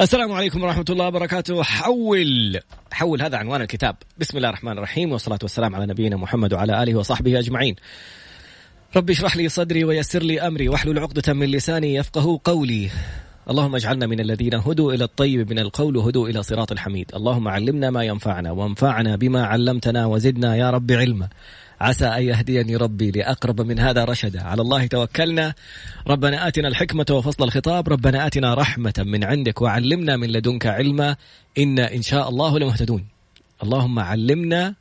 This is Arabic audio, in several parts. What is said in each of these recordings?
السلام عليكم ورحمة الله وبركاته. حول حول هذا عنوان الكتاب. بسم الله الرحمن الرحيم والصلاة والسلام على نبينا محمد وعلى آله وصحبه أجمعين. ربي اشرح لي صدري ويسر لي أمري واحلل عقدة من لساني يفقه قولي. اللهم اجعلنا من الذين هدوا إلى الطيب من القول وهدوا إلى صراط الحميد. اللهم علمنا ما ينفعنا وانفعنا بما علمتنا وزدنا يا رب علما. عسى أن يهديني ربي لأقرب من هذا رشدا. على الله توكلنا. ربنا آتنا الحكمة وفصل الخطاب. ربنا آتنا رحمة من عندك وعلمنا من لدنك علما. إنا إن شاء الله لمهتدون. اللهم علمنا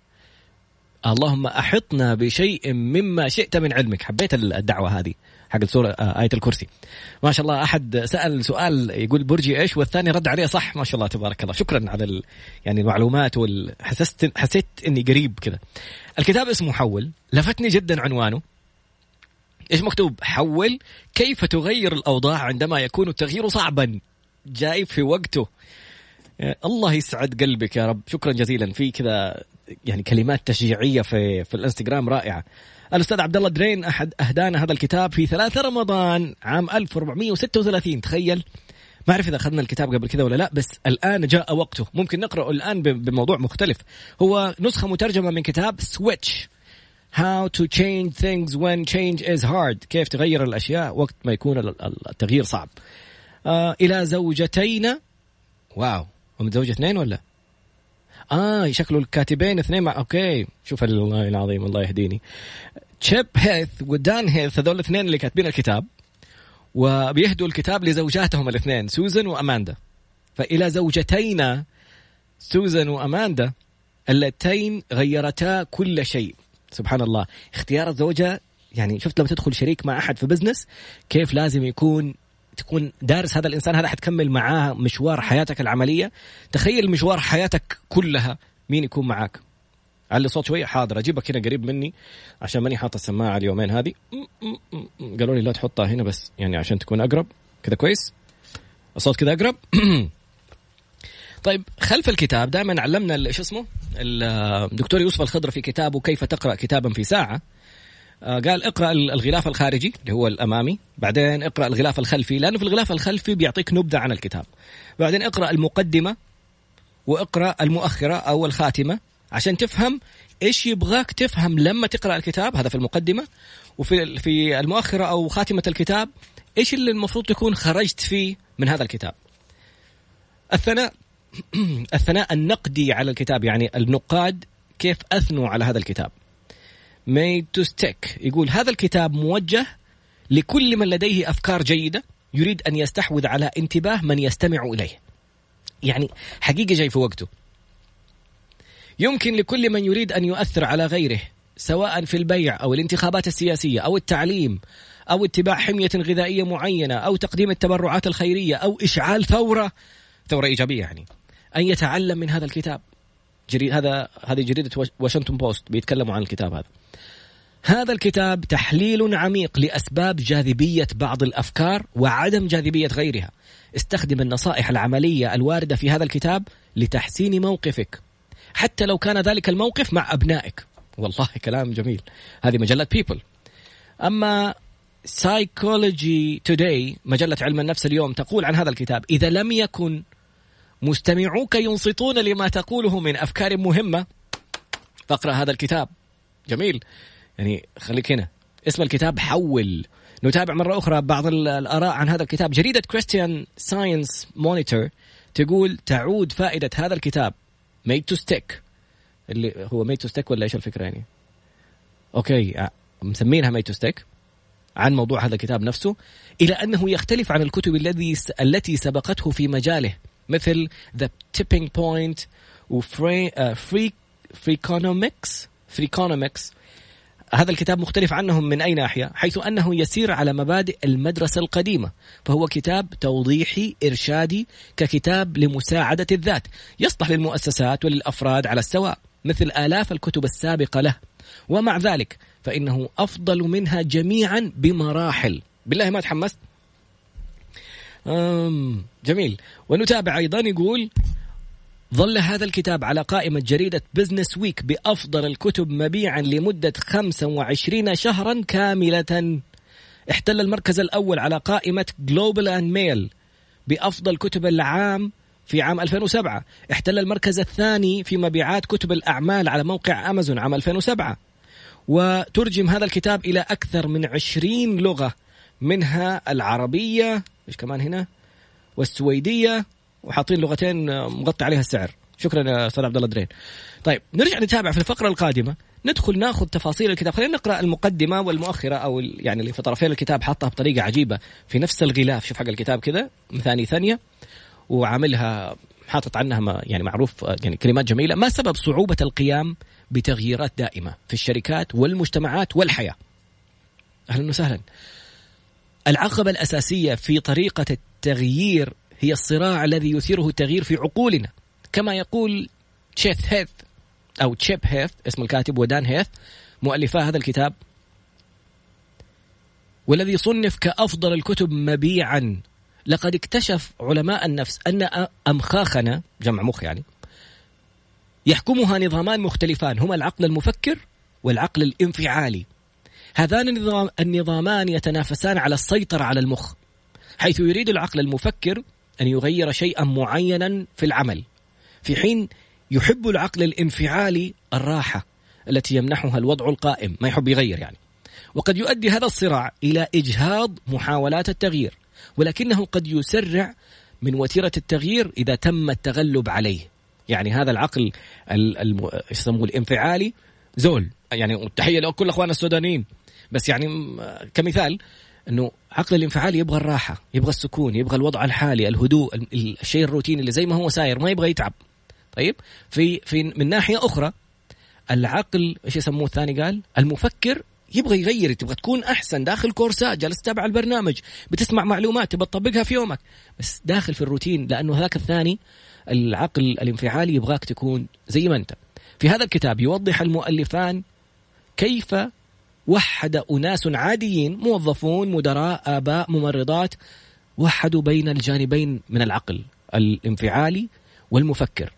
اللهم أحطنا بشيء مما شئت من علمك. حبيت الدعوة هذه حق السورة آه، آية الكرسي. ما شاء الله أحد سأل سؤال يقول برجي إيش؟ والثاني رد عليه صح. ما شاء الله تبارك الله. شكرا على. يعني المعلومات وال... حسست حسيت إني قريب كذا. الكتاب اسمه حول. لفتني جدا عنوانه. إيش مكتوب؟ حول كيف تغير الأوضاع عندما يكون التغيير صعبا؟ جاي في وقته. الله يسعد قلبك يا رب. شكرا جزيلا. في كذا يعني كلمات تشجيعية في في الإنستغرام رائعة. الأستاذ عبد الله درين أحد أهدانا هذا الكتاب في 3 رمضان عام 1436 تخيل. ما أعرف إذا أخذنا الكتاب قبل كذا ولا لا بس الآن جاء وقته. ممكن نقراه الآن بموضوع مختلف. هو نسخة مترجمة من كتاب سويتش How to change things when change is hard. كيف تغير الأشياء وقت ما يكون التغيير صعب. آه إلى زوجتين. واو. هم زوجة اثنين ولا؟ آه شكله الكاتبين اثنين مع okay. شوف الله العظيم الله يهديني. تشيب هيث ودان هيث هذول الاثنين اللي كاتبين الكتاب. وبيهدوا الكتاب لزوجاتهم الاثنين سوزن وأماندا. فإلى زوجتينا سوزن وأماندا اللتين غيرتا كل شيء. سبحان الله. اختيار الزوجة يعني شفت لما تدخل شريك مع أحد في بزنس كيف لازم يكون تكون دارس هذا الإنسان هذا حتكمل معاه مشوار حياتك العملية. تخيل مشوار حياتك كلها مين يكون معاك. علي صوت شوية حاضر. اجيبك هنا قريب مني عشان ماني حاطط السماعة اليومين هذه. قالوا لي لا تحطها هنا بس يعني عشان تكون أقرب. كذا كويس؟ الصوت كذا أقرب؟ طيب خلف الكتاب دائما علمنا شو اسمه؟ الدكتور يوسف الخضر في كتابه كيف تقرأ كتابا في ساعة. آه، قال اقرأ الغلاف الخارجي اللي هو الأمامي. بعدين اقرأ الغلاف الخلفي لأنه في الغلاف الخلفي بيعطيك نبذة عن الكتاب. بعدين اقرأ المقدمة وإقرأ المؤخرة أو الخاتمة. عشان تفهم إيش يبغاك تفهم لما تقرأ الكتاب هذا في المقدمة. وفي في المؤخرة أو خاتمة الكتاب إيش اللي المفروض تكون خرجت فيه من هذا الكتاب؟ الثناء الثناء النقدي على الكتاب يعني النقاد كيف أثنوا على هذا الكتاب. made to stick يقول هذا الكتاب موجه لكل من لديه أفكار جيدة يريد أن يستحوذ على انتباه من يستمع إليه. يعني حقيقة جاي في وقته. يمكن لكل من يريد أن يؤثر على غيره سواء في البيع أو الانتخابات السياسية أو التعليم أو اتباع حمية غذائية معينة أو تقديم التبرعات الخيرية أو إشعال ثورة ثورة إيجابية يعني أن يتعلم من هذا الكتاب. جريد هذا هذه جريدة واشنطن بوست بيتكلموا عن الكتاب هذا. هذا الكتاب تحليل عميق لأسباب جاذبية بعض الأفكار وعدم جاذبية غيرها. استخدم النصائح العملية الواردة في هذا الكتاب لتحسين موقفك. حتى لو كان ذلك الموقف مع أبنائك. والله كلام جميل. هذه مجلة People أما Psychology Today مجلة علم النفس اليوم تقول عن هذا الكتاب إذا لم يكن مستمعوك ينصتون لما تقوله من أفكار مهمة فاقرأ هذا الكتاب. جميل. يعني خليك هنا. اسم الكتاب حول. نتابع مرة أخرى بعض الآراء عن هذا الكتاب. جريدة Christian Science Monitor تقول تعود فائدة هذا الكتاب. Made to Stick اللي هو Made to Stick ولا إيش الفكرة يعني؟ Okay مسمينها Made to Stick عن موضوع هذا الكتاب نفسه إلى أنه يختلف عن الكتب الذي التي سبقته في مجاله مثل The Tipping Point و Frea Frea Freakonomics Freakonomics هذا الكتاب مختلف عنهم من أي ناحية حيث أنه يسير على مبادئ المدرسة القديمة فهو كتاب توضيحي إرشادي ككتاب لمساعدة الذات يصلح للمؤسسات وللأفراد على السواء مثل آلاف الكتب السابقة له. ومع ذلك فإنه أفضل منها جميعا بمراحل. بالله ما تحمست؟ جميل. ونتابع أيضا يقول ظل هذا الكتاب على قائمة جريدة بزنس ويك بأفضل الكتب مبيعا لمدة 25 شهرا كاملة. احتل المركز الأول على قائمة جلوبال أند ميل بأفضل كتب العام في عام 2007 احتل المركز الثاني في مبيعات كتب الأعمال على موقع أمازون عام 2007 وترجم هذا الكتاب إلى أكثر من 20 لغة منها العربية إيش كمان هنا؟ والسويدية وحاطين لغتين مغطي عليها السعر. شكرا يا أستاذ عبد الله درين. طيب نرجع نتابع في الفقرة القادمة. ندخل ناخذ تفاصيل الكتاب. خلينا نقرأ المقدمة والمؤخرة أو يعني اللي في طرفين الكتاب حاطها بطريقة عجيبة. في نفس الغلاف شوف حق الكتاب كذا ثاني ثانية. وعاملها حاطط عنها ما يعني معروف يعني كلمات جميلة. ما سبب صعوبة القيام بتغييرات دائمة في الشركات والمجتمعات والحياة؟ أهلا وسهلا. العقبة الأساسية في طريقة التغيير هي الصراع الذي يثيره التغيير في عقولنا. كما يقول تشيث هيث أو تشيب هيث اسم الكاتب ودان هيث مؤلفا هذا الكتاب والذي صنف كأفضل الكتب مبيعا. لقد اكتشف علماء النفس أن أمخاخنا جمع مخ يعني يحكمها نظامان مختلفان هما العقل المفكر والعقل الانفعالي. هذان النظام النظامان يتنافسان على السيطرة على المخ حيث يريد العقل المفكر أن يغير شيئا معينا في العمل. في حين يحب العقل الانفعالي الراحة التي يمنحها الوضع القائم ما يحب يغير يعني. وقد يؤدي هذا الصراع إلى إجهاض محاولات التغيير ولكنه قد يسرع من وتيرة التغيير إذا تم التغلب عليه. يعني هذا العقل يسموه الانفعالي زول. يعني تحية لكل أخواننا السودانيين. بس يعني كمثال إنه عقل الانفعالي يبغى الراحة يبغى السكون يبغى الوضع الحالي الهدوء الشيء الروتيني اللي زي ما هو ساير ما يبغى يتعب. طيب؟ في في من ناحية أخرى العقل إيش يسموه الثاني قال؟ المفكر يبغى يغير تبغى تكون أحسن داخل كورسات جالس تتابع البرنامج بتسمع معلومات تبغى تطبقها في يومك. بس داخل في الروتين لأنه هذاك الثاني العقل الانفعالي يبغاك تكون زي ما أنت. في هذا الكتاب يوضح المؤلفان كيف وحد أناس عاديين موظفون مدراء آباء ممرضات وحدوا بين الجانبين من العقل الانفعالي والمفكر.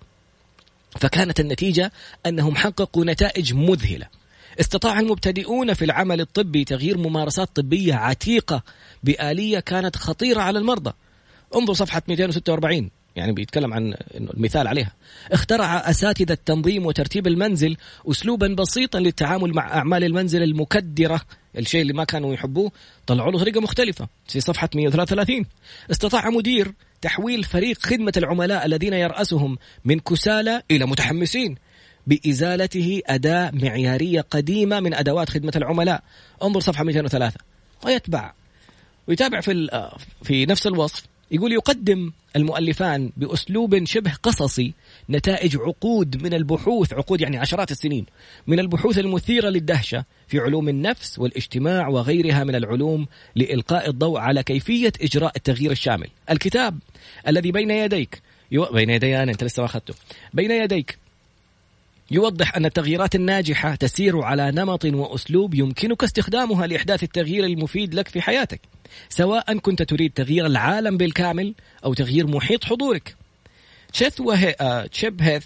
فكانت النتيجة أنهم حققوا نتائج مذهلة. استطاع المبتدئون في العمل الطبي تغيير ممارسات طبية عتيقة بآلية كانت خطيرة على المرضى. انظر صفحة 246 يعني بيتكلم عن المثال عليها. اخترع أساتذة تنظيم وترتيب المنزل اسلوبا بسيطا للتعامل مع أعمال المنزل المكدرة. الشيء اللي ما كانوا يحبوه طلعوا له طريقة مختلفة في صفحة 133 استطاع مدير تحويل فريق خدمة العملاء الذين يرأسهم من كسالى إلى متحمسين بإزالته أداة معيارية قديمة من أدوات خدمة العملاء. انظر صفحة 203 ويتبع. ويتابع في في نفس الوصف. يقول يقدم المؤلفان بأسلوب شبه قصصي نتائج عقود من البحوث عقود يعني عشرات السنين من البحوث المثيرة للدهشة في علوم النفس والاجتماع وغيرها من العلوم لإلقاء الضوء على كيفية إجراء التغيير الشامل. الكتاب الذي بين يديك. بين يدي أنا أنت لسه ما أخذته. بين يديك يوضح أن التغييرات الناجحة تسير على نمط وأسلوب يمكنك استخدامها لإحداث التغيير المفيد لك في حياتك سواء كنت تريد تغيير العالم بالكامل أو تغيير محيط حضورك. تشيث وهي... تشيب هيث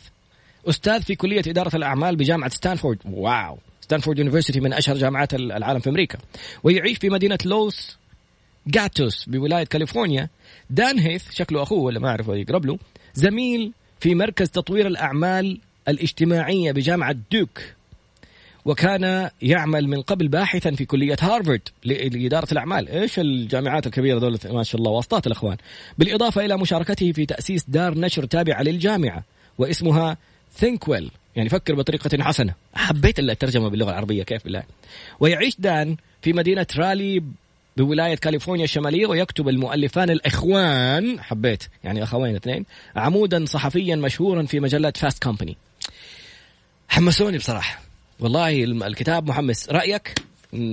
أستاذ في كلية إدارة الأعمال بجامعة ستانفورد wow Stanford University من أشهر جامعات العالم في أمريكا. ويعيش في مدينة لوس جاتوس بولاية كاليفورنيا. دان هيث شكله أخوه ولا ما أعرف يقرب له زميل في مركز تطوير الأعمال الاجتماعية بجامعة دوك وكان يعمل من قبل باحثا في كلية هارفارد لإدارة الأعمال. إيش الجامعات الكبيرة دول ما شاء الله واسطات الأخوان. بالإضافة إلى مشاركته في تأسيس دار نشر تابعة للجامعة واسمها Thinkwell يعني فكر بطريقة حسنة. حبيت الترجمة باللغة العربية كيف بالله. ويعيش دان في مدينة رالي بولاية كاليفورنيا الشمالية ويكتب المؤلفان الإخوان حبيت يعني أخوين اثنين عمودا صحفيا مشهورا في مجلة Fast Company حمسوني بصراحة. والله الكتاب محمس. رأيك؟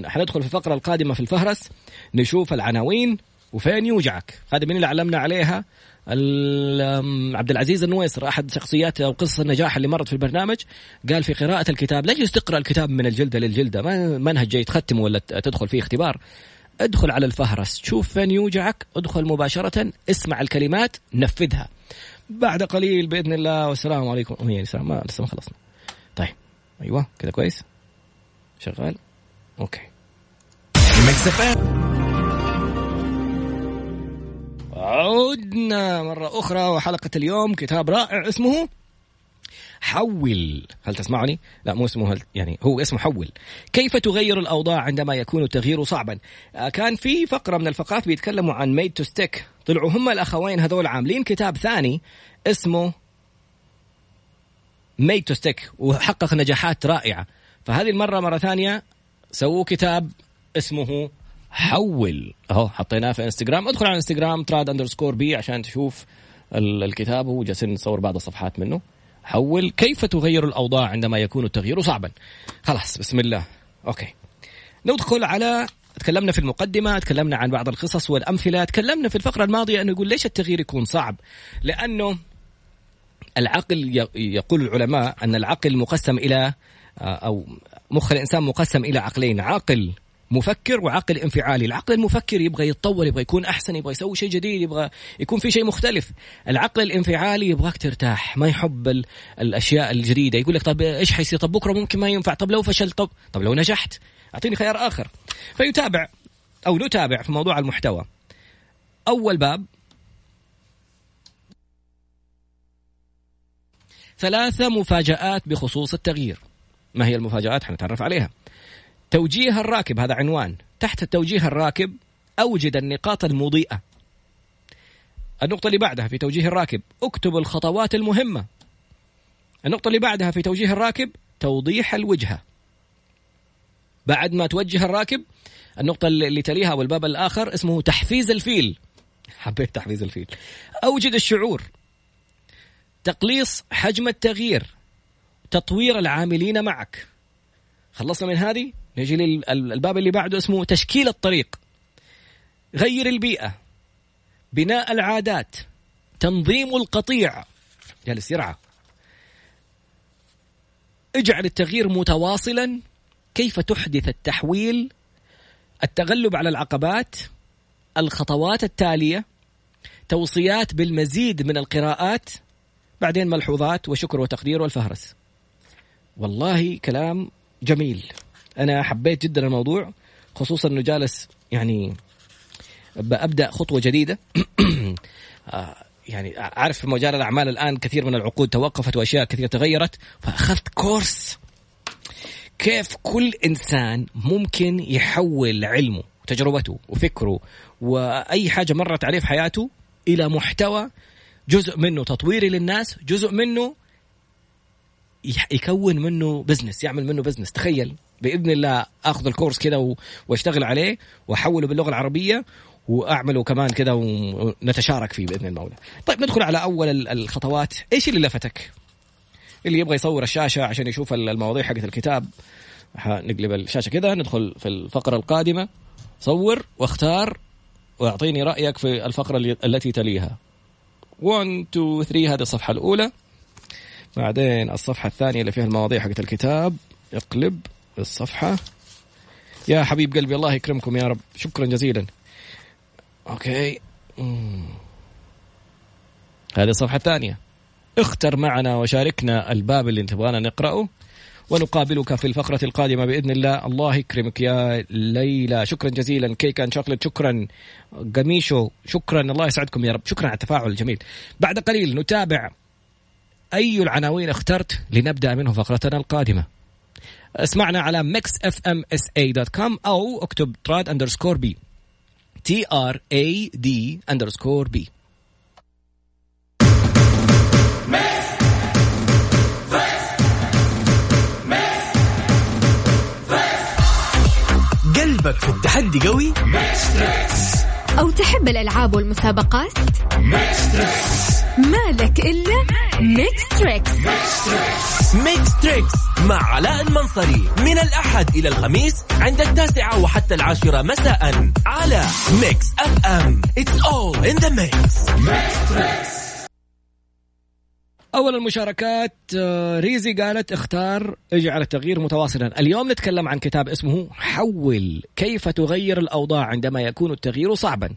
حندخل في الفقرة القادمة في الفهرس نشوف العناوين وفين يوجعك. هذا من اللي علمنا عليها عبد العزيز النويسر أحد شخصيات أو قصص النجاح اللي مرت في البرنامج قال في قراءة الكتاب لا تجلس تقرا الكتاب من الجلدة للجلدة. ما منهج جاي تختمه ولا تدخل فيه اختبار. ادخل على الفهرس شوف فين يوجعك. ادخل مباشرة اسمع الكلمات نفذها. بعد قليل بإذن الله والسلام عليكم. يعني ما لسه ما خلصنا. أيوه كذا كويس. شغال. Okay. عدنا مرة أخرى وحلقة اليوم كتاب رائع اسمه حول. هل تسمعني؟ لا مو اسمه هل يعني هو اسمه حول. كيف تغير الأوضاع عندما يكون التغيير صعبا؟ آه، كان في فقرة من الفقرات بيتكلموا عن Made to Stick طلعوا هم الأخوين هذول عاملين كتاب ثاني اسمه Made to Stick وحقق نجاحات رائعة. فهذه المرة مرة ثانية سووا كتاب اسمه حول. أهو حطيناه في انستغرام ادخل على انستغرام Trad underscore B عشان تشوف الكتاب. وجالسين نصور بعض الصفحات منه. حول. كيف تغير الأوضاع عندما يكون التغيير صعبا؟ خلاص بسم الله. Okay. ندخل على تكلمنا في المقدمة تكلمنا عن بعض القصص والأمثلة. تكلمنا في الفقرة الماضية أنه يقول ليش التغيير يكون صعب؟ لأنه العقل يقول العلماء أن العقل مقسم إلى أو مخ الإنسان مقسم إلى عقلين عقل مفكر وعقل انفعالي. العقل المفكر يبغى يتطور يبغى يكون أحسن يبغى يسوي شيء جديد يبغى يكون في شيء مختلف. العقل الانفعالي يبغاك ترتاح ما يحب ال... الأشياء الجديدة. يقول لك طب إيش حيصير؟ طب بكرة ممكن ما ينفع. طب لو فشلت؟ طب طب لو نجحت؟ أعطيني خيار آخر. فيتابع أو نتابع في موضوع المحتوى. أول باب ثلاثة مفاجآت بخصوص التغيير. ما هي المفاجآت؟ حنتعرف عليها. توجيه الراكب هذا عنوان. تحت التوجيه الراكب أوجد النقاط المضيئة. النقطة اللي بعدها في توجيه الراكب اكتب الخطوات المهمة. النقطة اللي بعدها في توجيه الراكب توضيح الوجهة. بعد ما توجه الراكب النقطة اللي تليها والباب الآخر اسمه تحفيز الفيل. حبيت تحفيز الفيل. أوجد الشعور. تقليص حجم التغيير تطوير العاملين معك. خلصنا من هذه؟ نجي للباب اللي بعده اسمه تشكيل الطريق. غير البيئة. بناء العادات. تنظيم القطيع. جالس يرعى. اجعل التغيير متواصلا. كيف تحدث التحويل؟ التغلب على العقبات. الخطوات التالية. توصيات بالمزيد من القراءات. بعدين ملحوظات وشكر وتقدير والفهرس. والله كلام جميل. أنا حبيت جدا الموضوع خصوصا إنه جالس يعني ابدا خطوة جديدة. آه، يعني عارف في مجال الأعمال الآن كثير من العقود توقفت وأشياء كثيرة تغيرت فأخذت كورس كيف كل إنسان ممكن يحول علمه وتجربته وفكره وأي حاجة مرت عليه في حياته إلى محتوى جزء منه تطويري للناس جزء منه يكون منه business يعمل منه business تخيل بإذن الله آخذ ال course كذا وأشتغل عليه وأحوله باللغة العربية وأعمله كمان كذا ونتشارك فيه بإذن المولى. طيب ندخل على أول الخطوات، إيش اللي لفتك؟ اللي يبغى يصور الشاشة عشان يشوف المواضيع حقت الكتاب نقلب الشاشة كذا ندخل في الفقرة القادمة صور واختار واعطيني رأيك في الفقرة التي تليها. 1 2 3 هذه الصفحة الأولى. بعدين الصفحة الثانية اللي فيها المواضيع حقت الكتاب. اقلب الصفحة. يا حبيب قلبي الله يكرمكم يا رب. شكرا جزيلا. أوكي. هذه الصفحة الثانية. اختر معنا وشاركنا الباب اللي تبغانا نقرأه. ونقابلك في الفقرة القادمة بإذن الله. الله يكرمك يا ليلى. شكرا جزيلا. Cake and Chocolate شكرا. قميشو شكرا. الله يسعدكم يا رب. شكرا على التفاعل الجميل. بعد قليل نتابع أي العناوين اخترت لنبدأ منه فقرتنا القادمة. اسمعنا على Mix FM SA dot com أو اكتب Trad underscore B T R A D underscore B قلبك في التحدي قوي؟ أو تحب الألعاب والمسابقات؟ مالك إلا Mix Tricks Mix Tricks مع علاء المنصري. من الأحد إلى الخميس عند التاسعة وحتى العاشرة مساء على Mix FM It's all in the mix. Mix Tricks أول المشاركات آه، ريزي قالت اختار اجعل التغيير متواصلا. اليوم نتكلم عن كتاب اسمه حول كيف تغير الأوضاع عندما يكون التغيير صعبا.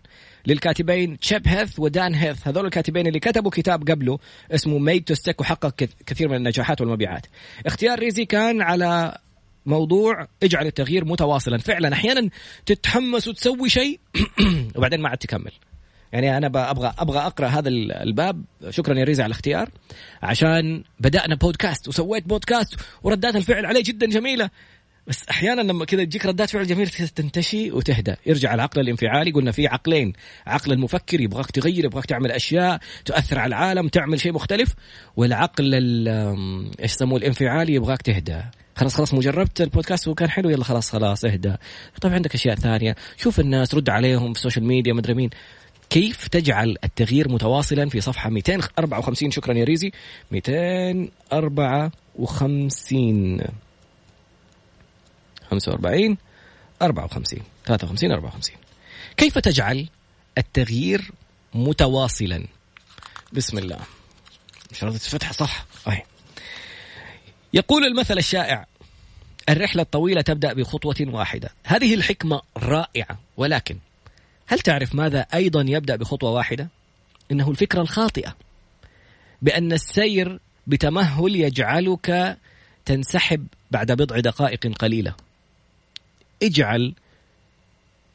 للكاتبين تشيب هيث ودان هيث هذول الكاتبين اللي كتبوا كتاب قبله اسمه Made to Stick وحقق كثير من النجاحات والمبيعات. اختيار ريزي كان على موضوع اجعل التغيير متواصلا. فعلا أحيانا تتحمس وتسوي شيء وبعدين ما عاد تكمل. يعني أنا أبغى أبغى أقرأ هذا الباب. شكرا يا ريزا على الاختيار. عشان بدأنا بودكاست وسويت بودكاست وردات الفعل عليه جدا جميلة. بس أحيانا لما كذا تجيك ردات فعل جميلة تنتشي وتهدى. يرجع العقل الانفعالي. قلنا في عقلين. عقل المفكر يبغاك تغير يبغاك تعمل أشياء تؤثر على العالم تعمل شيء مختلف. والعقل إيش يسموه؟ الانفعالي يبغاك تهدى. خلاص خلاص مجربت البودكاست وكان حلو. يلا خلاص خلاص اهدى. طبعا عندك أشياء ثانية؟ شوف الناس رد عليهم في ال social media مدري مين. كيف تجعل التغيير متواصلا في صفحة 254 شكرا يا ريزي. 254 45 54 53 54 كيف تجعل التغيير متواصلا؟ بسم الله. مش راضي تفتح صح؟ أي. يقول المثل الشائع الرحلة الطويلة تبدأ بخطوة واحدة. هذه الحكمة رائعة ولكن هل تعرف ماذا أيضا يبدأ بخطوة واحدة؟ إنه الفكرة الخاطئة بأن السير بتمهل يجعلك تنسحب بعد بضع دقائق قليلة. اجعل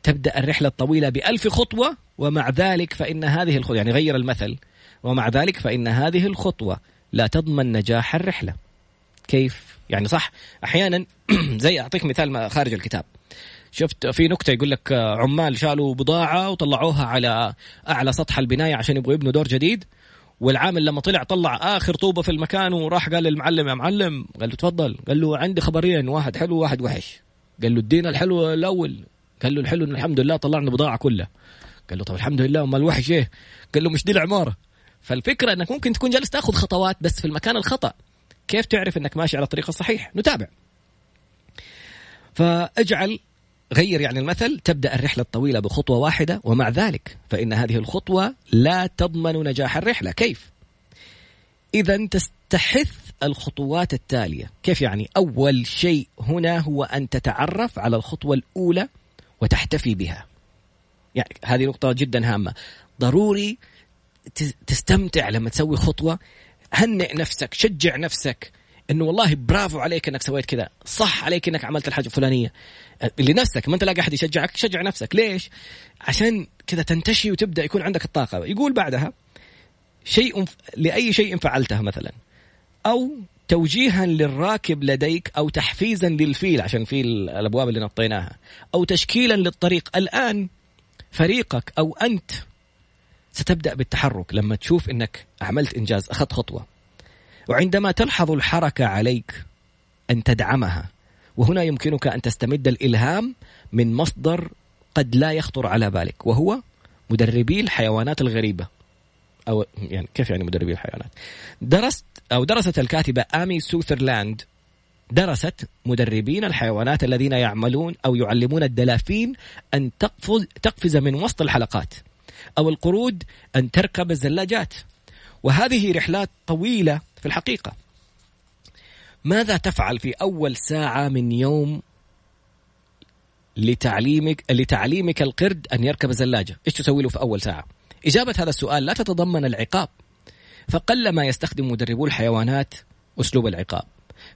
تبدأ الرحلة الطويلة بألف خطوة ومع ذلك فإن هذه الخطوة يعني غير المثل ومع ذلك فإن هذه الخطوة لا تضمن نجاح الرحلة. كيف؟ يعني صح أحيانا زي أعطيك مثال خارج الكتاب. شفت في نكتة يقول لك عمال شالوا بضاعة وطلعوها على أعلى سطح البناية عشان يبغوا يبنوا دور جديد. والعامل لما طلع طلع آخر طوبة في المكان وراح قال للمعلم يا معلم قال له تفضل قال له عندي خبرين واحد حلو وواحد وحش قال له ادينا الحلو الأول قال له الحلو إن الحمد لله طلعنا بضاعة كلها قال له طب الحمد لله أمال الوحش إيه؟ قال له مش دي العمارة فالفكرة إنك ممكن تكون جالس تاخذ خطوات بس في المكان الخطأ. كيف تعرف إنك ماشي على الطريق الصحيح؟ نتابع. فاجعل غير يعني المثل تبدأ الرحلة الطويلة بخطوة واحدة ومع ذلك فإن هذه الخطوة لا تضمن نجاح الرحلة. كيف؟ إذا تستحث الخطوات التالية. كيف يعني؟ أول شيء هنا هو أن تتعرف على الخطوة الأولى وتحتفي بها. يعني هذه نقطة جدا هامة. ضروري تستمتع لما تسوي خطوة. هنئ نفسك شجع نفسك. إنه والله برافو عليك إنك سويت كذا. صح عليك إنك عملت الحاجة الفلانية. لنفسك ما أنت لاقي أحد يشجعك شجع نفسك. ليش؟ عشان كذا تنتشي وتبدأ يكون عندك الطاقة. يقول بعدها شيء لأي شيء فعلته مثلا. أو توجيها للراكب لديك أو تحفيزا للفيل عشان في الأبواب اللي نطيناها. أو تشكيلا للطريق. الآن فريقك أو أنت ستبدأ بالتحرك لما تشوف إنك عملت إنجاز أخذت خطوة. وعندما تلحظ الحركة عليك أن تدعمها وهنا يمكنك أن تستمد الإلهام من مصدر قد لا يخطر على بالك وهو مدربي الحيوانات الغريبة. أو يعني كيف يعني مدربي الحيوانات؟ درست أو درست الكاتبة آمي سوثرلاند. درست مدربين الحيوانات الذين يعملون أو يعلمون الدلافين أن تقفز تقفز من وسط الحلقات أو القرود أن تركب الزلاجات. وهذه رحلات طويلة في الحقيقة. ماذا تفعل في أول ساعة من يوم لتعليمك لتعليمك القرد أن يركب زلاجه إيش تسوي له في أول ساعة؟ إجابة هذا السؤال لا تتضمن العقاب. فقل ما يستخدم مدربو الحيوانات أسلوب العقاب.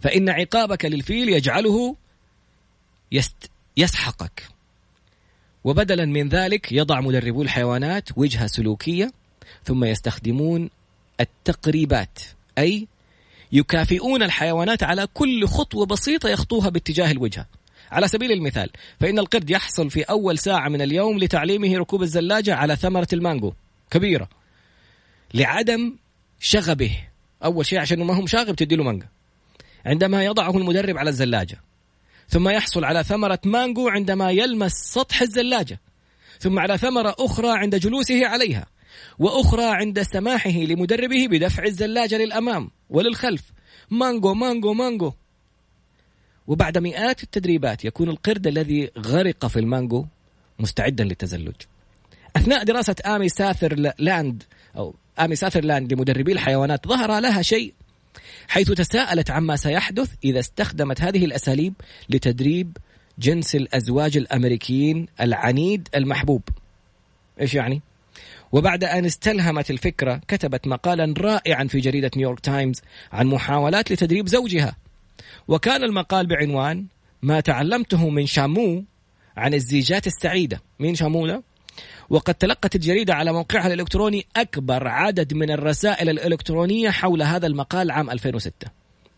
فإن عقابك للفيل يجعله يست يسحقك. وبدلا من ذلك يضع مدربو الحيوانات وجهة سلوكية ثم يستخدمون التقريبات. أي يكافئون الحيوانات على كل خطوة بسيطة يخطوها باتجاه الوجهه على سبيل المثال فإن القرد يحصل في أول ساعة من اليوم لتعليمه ركوب الزلاجة على ثمرة المانجو. كبيرة. لعدم شغبه. أول شيء عشان ما هم شاغب تدي له مانجا. عندما يضعه المدرب على الزلاجة. ثم يحصل على ثمرة مانجو عندما يلمس سطح الزلاجة. ثم على ثمرة أخرى عند جلوسه عليها. وأخرى عند سماحه لمدربه بدفع الزلاجة للأمام وللخلف. مانجو مانجو مانجو. وبعد مئات التدريبات يكون القرد الذي غرق في المانجو مستعدا للتزلج. أثناء دراسة آمي ساثر لاند أو آمي ساثر لاند لمدربي الحيوانات ظهر لها شيء. حيث تساءلت عما سيحدث إذا استخدمت هذه الأساليب لتدريب جنس الأزواج الأمريكيين العنيد المحبوب. إيش يعني؟ وبعد أن استلهمت الفكرة كتبت مقالا رائعا في جريدة نيويورك تايمز عن محاولات لتدريب زوجها. وكان المقال بعنوان ما تعلمته من شامو عن الزيجات السعيدة مين شامو ده؟ وقد تلقت الجريدة على موقعها الإلكتروني أكبر عدد من الرسائل الإلكترونية حول هذا المقال عام 2006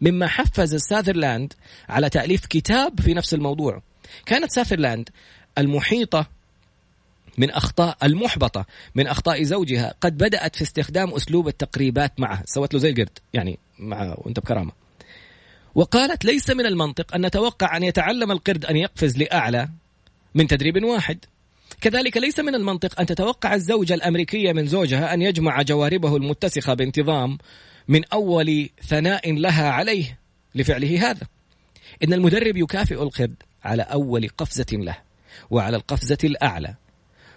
مما حفز ساذرلاند على تأليف كتاب في نفس الموضوع. كانت ساذرلاند المحيطة من أخطاء المحبطة من أخطاء زوجها. قد بدأت في استخدام أسلوب التقريبات معه سوت له زي القرد يعني مع وأنت بكرامة. وقالت ليس من المنطق أن نتوقع أن يتعلم القرد أن يقفز لأعلى من تدريب واحد. كذلك ليس من المنطق أن تتوقع الزوجة الأمريكية من زوجها أن يجمع جواربه المتسخة بانتظام من أول ثناء لها عليه لفعله هذا. إن المدرب يكافئ القرد على أول قفزة له وعلى القفزة الأعلى.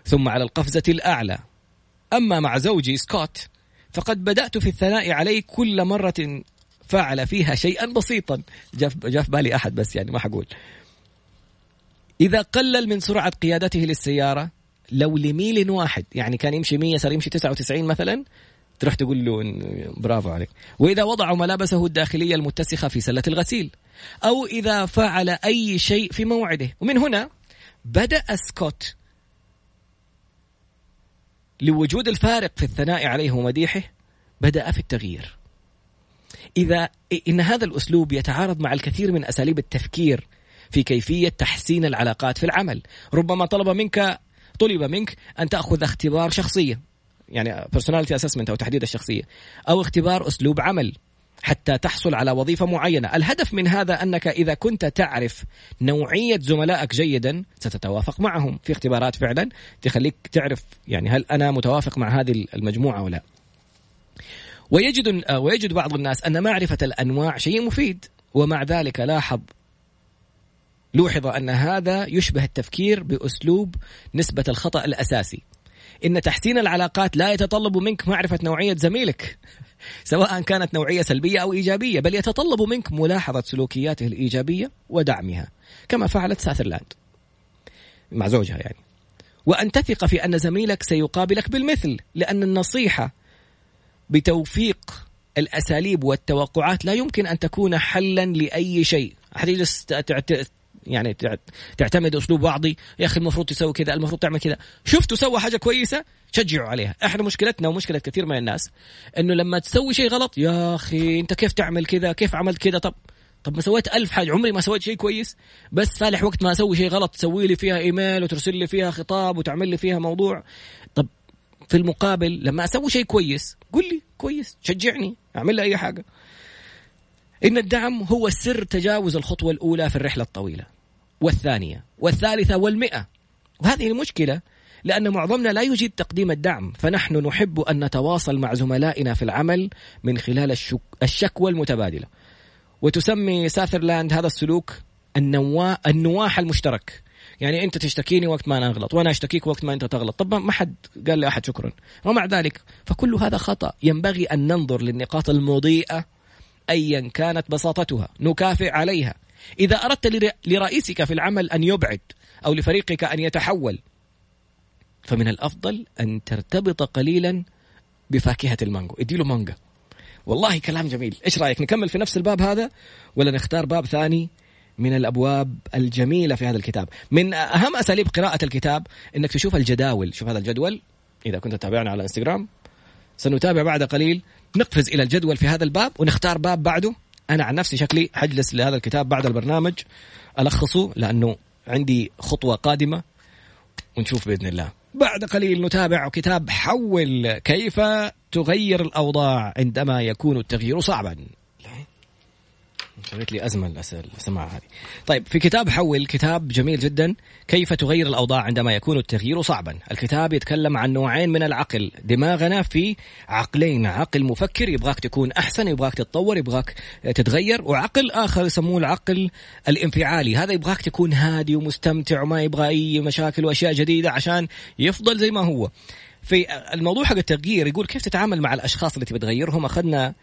ثم على القفزة الأعلى. أما مع زوجي سكوت فقد بدأت في الثناء عليه كل مرة فعل فيها شيئا بسيطا. جاء في بالي أحد بس يعني ما حقول. إذا قلل من سرعة قيادته للسيارة لو لميل واحد يعني كان يمشي 100 صار يمشي 99 مثلا تروح تقول له برافو عليك. وإذا وضعوا ملابسه الداخلية المتسخة في سلة الغسيل أو إذا فعل أي شيء في موعده. ومن هنا بدأ سكوت. لوجود الفارق في الثناء عليه ومديحه بدأ في التغيير. إذا إن هذا الأسلوب يتعارض مع الكثير من أساليب التفكير في كيفية تحسين العلاقات في العمل. ربما طلب منك طلب منك أن تأخذ اختبار شخصية يعني personality assessment أو تحديد الشخصية أو اختبار أسلوب عمل. حتى تحصل على وظيفة معينة. الهدف من هذا أنك إذا كنت تعرف نوعية زملائك جيدا ستتوافق معهم. في اختبارات فعلا تخليك تعرف يعني هل أنا متوافق مع هذه المجموعة ولا ويجد ويجد بعض الناس أن معرفة الأنواع شيء مفيد ومع ذلك لاحظ لوحظ أن هذا يشبه التفكير بأسلوب نسبة الخطأ الأساسي. إن تحسين العلاقات لا يتطلب منك معرفة نوعية زميلك سواء كانت نوعية سلبية أو إيجابية بل يتطلب منك ملاحظة سلوكياته الإيجابية ودعمها كما فعلت ساثرلاند مع زوجها يعني. وأن تثق في أن زميلك سيقابلك بالمثل لأن النصيحة بتوفيق الأساليب والتوقعات لا يمكن أن تكون حلا لأي شيء. حتجلس يعني تعتمد أسلوب بعضي يا أخي المفروض تسوي كذا المفروض تعمل كذا. شفتوا سوى حاجة كويسة شجعوا عليها. إحنا مشكلتنا ومشكلة كثير من الناس إنه لما تسوي شيء غلط يا أخي أنت كيف تعمل كذا؟ كيف عملت كذا؟ طب طب ما سويت ألف حاجة. عمري ما سويت شيء كويس. بس صالح وقت ما أسوي شيء غلط تسوي لي فيها إيميل وترسل لي فيها خطاب وتعمل لي فيها موضوع. طب في المقابل لما أسوي شيء كويس قل لي كويس شجعني أعمل لي أي حاجة. إن الدعم هو سر تجاوز الخطوة الأولى في الرحلة الطويلة. والثانية والثالثة والمئة. وهذه المشكلة لأن معظمنا لا يجيد تقديم الدعم فنحن نحب أن نتواصل مع زملائنا في العمل من خلال الشك... الشكوى المتبادلة. وتسمي ساثرلاند هذا السلوك النوا... النواح المشترك. يعني أنت تشتكيني وقت ما أنا أغلط وأنا أشتكيك وقت ما أنت تغلط. طب ما حد قال لي أحد شكرا. ومع ذلك فكل هذا خطأ. ينبغي أن ننظر للنقاط المضيئة ايا كانت بساطتها نكافئ عليها. إذا أردت لرئيسك في العمل أن يبعد أو لفريقك أن يتحول فمن الأفضل أن ترتبط قليلا بفاكهة المانجو. اديله مانجا. والله كلام جميل. إيش رأيك نكمل في نفس الباب هذا ولا نختار باب ثاني من الأبواب الجميلة في هذا الكتاب؟ من أهم أساليب قراءة الكتاب إنك تشوف الجداول. شوف هذا الجدول. إذا كنت تتابعنا على إنستغرام سنتابع بعد قليل. نقفز إلى الجدول في هذا الباب ونختار باب بعده. أنا عن نفسي شكلي حجلس لهذا الكتاب بعد البرنامج ألخصه لأنه عندي خطوة قادمة ونشوف بإذن الله. بعد قليل نتابع كتاب حول كيف تغير الأوضاع عندما يكون التغيير صعبا. سويت لي أزمة السماعه هذه. طيب في كتاب حول كتاب جميل جدا كيف تغير الأوضاع عندما يكون التغيير صعبا. الكتاب يتكلم عن نوعين من العقل، دماغنا في عقلين، عقل مفكر يبغاك تكون أحسن، يبغاك تتطور، يبغاك تتغير، وعقل آخر يسموه العقل الانفعالي، هذا يبغاك تكون هادي ومستمتع وما يبغى أي مشاكل وأشياء جديدة عشان يفضل زي ما هو. في الموضوع حق التغيير يقول كيف تتعامل مع الأشخاص اللي تبي تغيرهم، أخذنا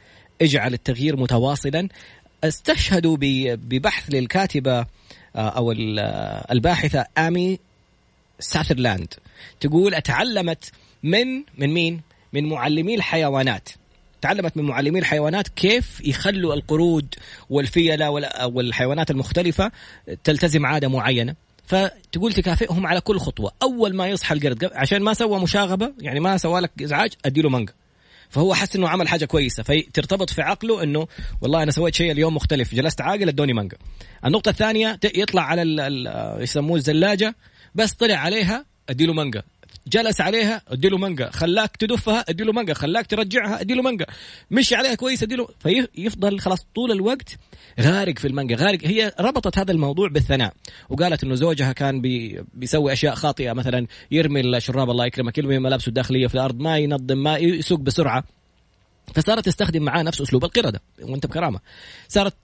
اجعل التغيير متواصلا استشهدوا ببحث للكاتبة آه، أو آه، الباحثة آمي ساثرلاند. تقول أتعلمت من من مين؟ من معلمي الحيوانات. تعلمت من معلمي الحيوانات كيف يخلوا القرود والفيلة والحيوانات المختلفة تلتزم عادة معينة. فتقول تكافئهم على كل خطوة. أول ما يصحى القرد عشان ما سوى مشاغبة يعني ما سوى لك إزعاج ادي له مانجا. فهو حس إنه عمل حاجة كويسة فترتبط في عقله إنه والله أنا سويت شيء اليوم مختلف جلست عاقل ادوني مانجا. النقطة الثانية يطلع على يسموه الزلاجة بس طلع عليها ادي له مانجا. جلس عليها اديله مانجا خلاك تدفها اديله مانجا خلاك ترجعها اديله مانجا. مشي عليها كويس اديله. فيفضل خلاص طول الوقت غارق في المانجا غارق. هي ربطت هذا الموضوع بالثناء وقالت إنه زوجها كان بي بيسوي أشياء خاطئة مثلا يرمي الشراب الله يكرمك يرمي ملابسه الداخلية في الأرض ما ينظم ما يسوق بسرعة. فصارت تستخدم معاه نفس أسلوب القردة وأنت بكرامة. صارت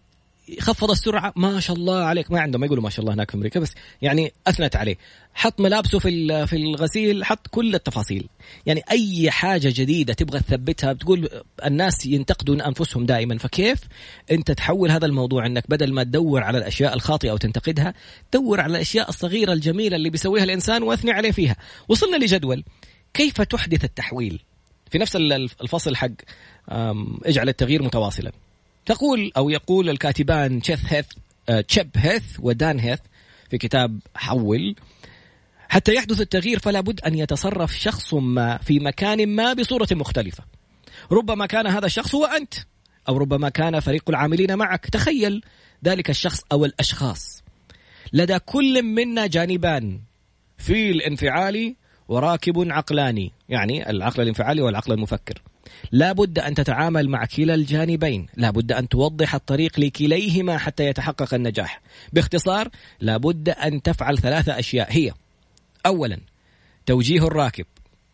خفض السرعة. ما شاء الله عليك. ما عندهم ما يقولوا ما شاء الله هناك في أمريكا بس يعني أثنت عليه. حط ملابسه في في الغسيل حط كل التفاصيل. يعني أي حاجة جديدة تبغى تثبتها بتقول الناس ينتقدون أنفسهم دائما. فكيف أنت تحول هذا الموضوع إنك بدل ما تدور على الأشياء الخاطئة وتنتقدها دور على الأشياء الصغيرة الجميلة اللي بيسويها الإنسان واثني عليه فيها. وصلنا لجدول. كيف تحدث التحويل؟ في نفس الفصل حق اجعل التغيير متواصلا. تقول أو يقول الكاتبان تشيث هيث آه، تشيب هيث ودان هيث في كتاب حول. حتى يحدث التغيير فلا بد أن يتصرف شخص ما في مكان ما بصورة مختلفة. ربما كان هذا الشخص هو أنت أو ربما كان فريق العاملين معك. تخيل ذلك الشخص أو الأشخاص. لدى كل منا جانبان في الانفعالي وراكب عقلاني يعني العقل الانفعالي والعقل المفكر. لا بد أن تتعامل مع كلا الجانبين. لا بد أن توضح الطريق لكليهما حتى يتحقق النجاح. باختصار لا بد أن تفعل ثلاثة أشياء. هي أولا توجيه الراكب.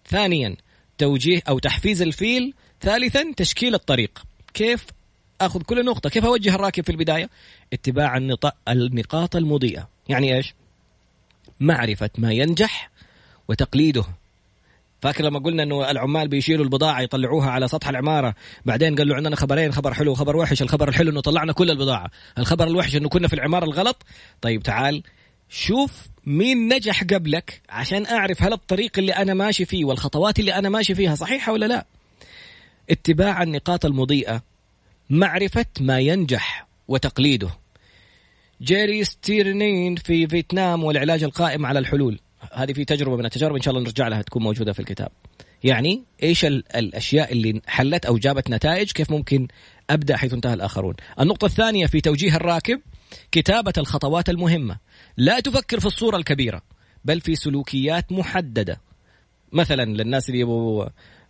ثانيا توجيه أو تحفيز الفيل. ثالثا تشكيل الطريق. كيف؟ أخذ كل نقطة. كيف أوجه الراكب في البداية؟ اتباع النقاط المضيئة. يعني إيش؟ معرفة ما ينجح وتقليده. فاكر لما قلنا إنه العمال بيشيلوا البضاعة يطلعوها على سطح العمارة؟ بعدين قالوا عندنا خبرين خبر حلو وخبر وحش. الخبر الحلو إنه طلعنا كل البضاعة. الخبر الوحش إنه كنا في العمارة الغلط. طيب تعال شوف مين نجح قبلك عشان أعرف هل الطريق اللي أنا ماشي فيه والخطوات اللي أنا ماشي فيها صحيحة ولا لا. اتباع النقاط المضيئة معرفة ما ينجح وتقليده. جيري ستيرنين في فيتنام والعلاج القائم على الحلول. هذه في تجربة من التجارب إن شاء الله نرجع لها تكون موجودة في الكتاب. يعني إيش الأشياء اللي حلت أو جابت نتائج؟ كيف ممكن أبدأ حيث انتهى الآخرون؟ النقطة الثانية في توجيه الراكب كتابة الخطوات المهمة. لا تفكر في الصورة الكبيرة بل في سلوكيات محددة. مثلا للناس اللي يبغوا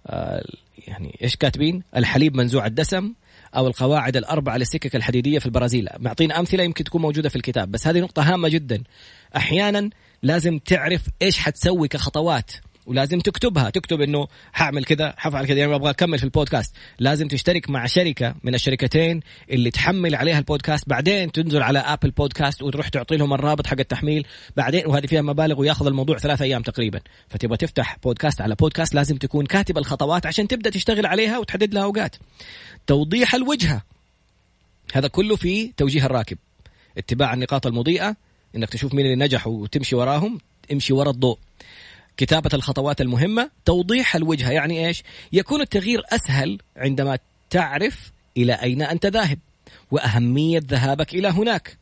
آه يعني إيش كاتبين؟ الحليب منزوع الدسم أو القواعد الأربعة للسكك الحديدية في البرازيل. معطينا أمثلة يمكن تكون موجودة في الكتاب بس هذه نقطة هامة جدا. أحيانا لازم تعرف إيش حتسوي كخطوات ولازم تكتبها. تكتب إنه حاعمل كذا حفعل كذا يعني أبغى أكمل في البودكاست. لازم تشترك مع شركة من الشركتين اللي تحمل عليها البودكاست. بعدين تنزل على ابل بودكاست وتروح تعطي لهم الرابط حق التحميل. بعدين وهذه فيها مبالغ وياخذ الموضوع ثلاثة أيام تقريبا. فتبغى تفتح بودكاست على بودكاست لازم تكون كاتب الخطوات عشان تبدأ تشتغل عليها وتحدد لها أوقات. توضيح الوجهة. هذا كله في توجيه الراكب. اتباع النقاط المضيئة. إنك تشوف مين اللي نجحوا وتمشي وراهم امشي ورا الضوء. كتابة الخطوات المهمة توضيح الوجهة يعني إيش؟ يكون التغيير أسهل عندما تعرف إلى أين أنت ذاهب وأهمية ذهابك إلى هناك.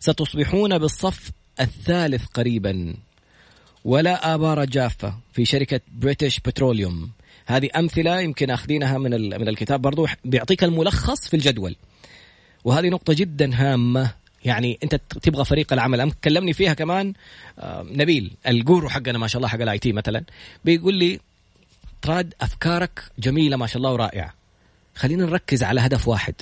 ستصبحون بالصف الثالث قريبا. ولا آبار جافة في شركة بريتش بتروليوم هذه أمثلة يمكن أخذينها من من الكتاب برضو بيعطيك الملخص في الجدول. وهذه نقطة جدا هامة يعني انت تبغى فريق العمل. كلمني فيها كمان آه، نبيل ال guru حقنا ما شاء الله حق ال IT مثلا بيقول لي تراد أفكارك جميلة ما شاء الله ورائعة. خلينا نركز على هدف واحد.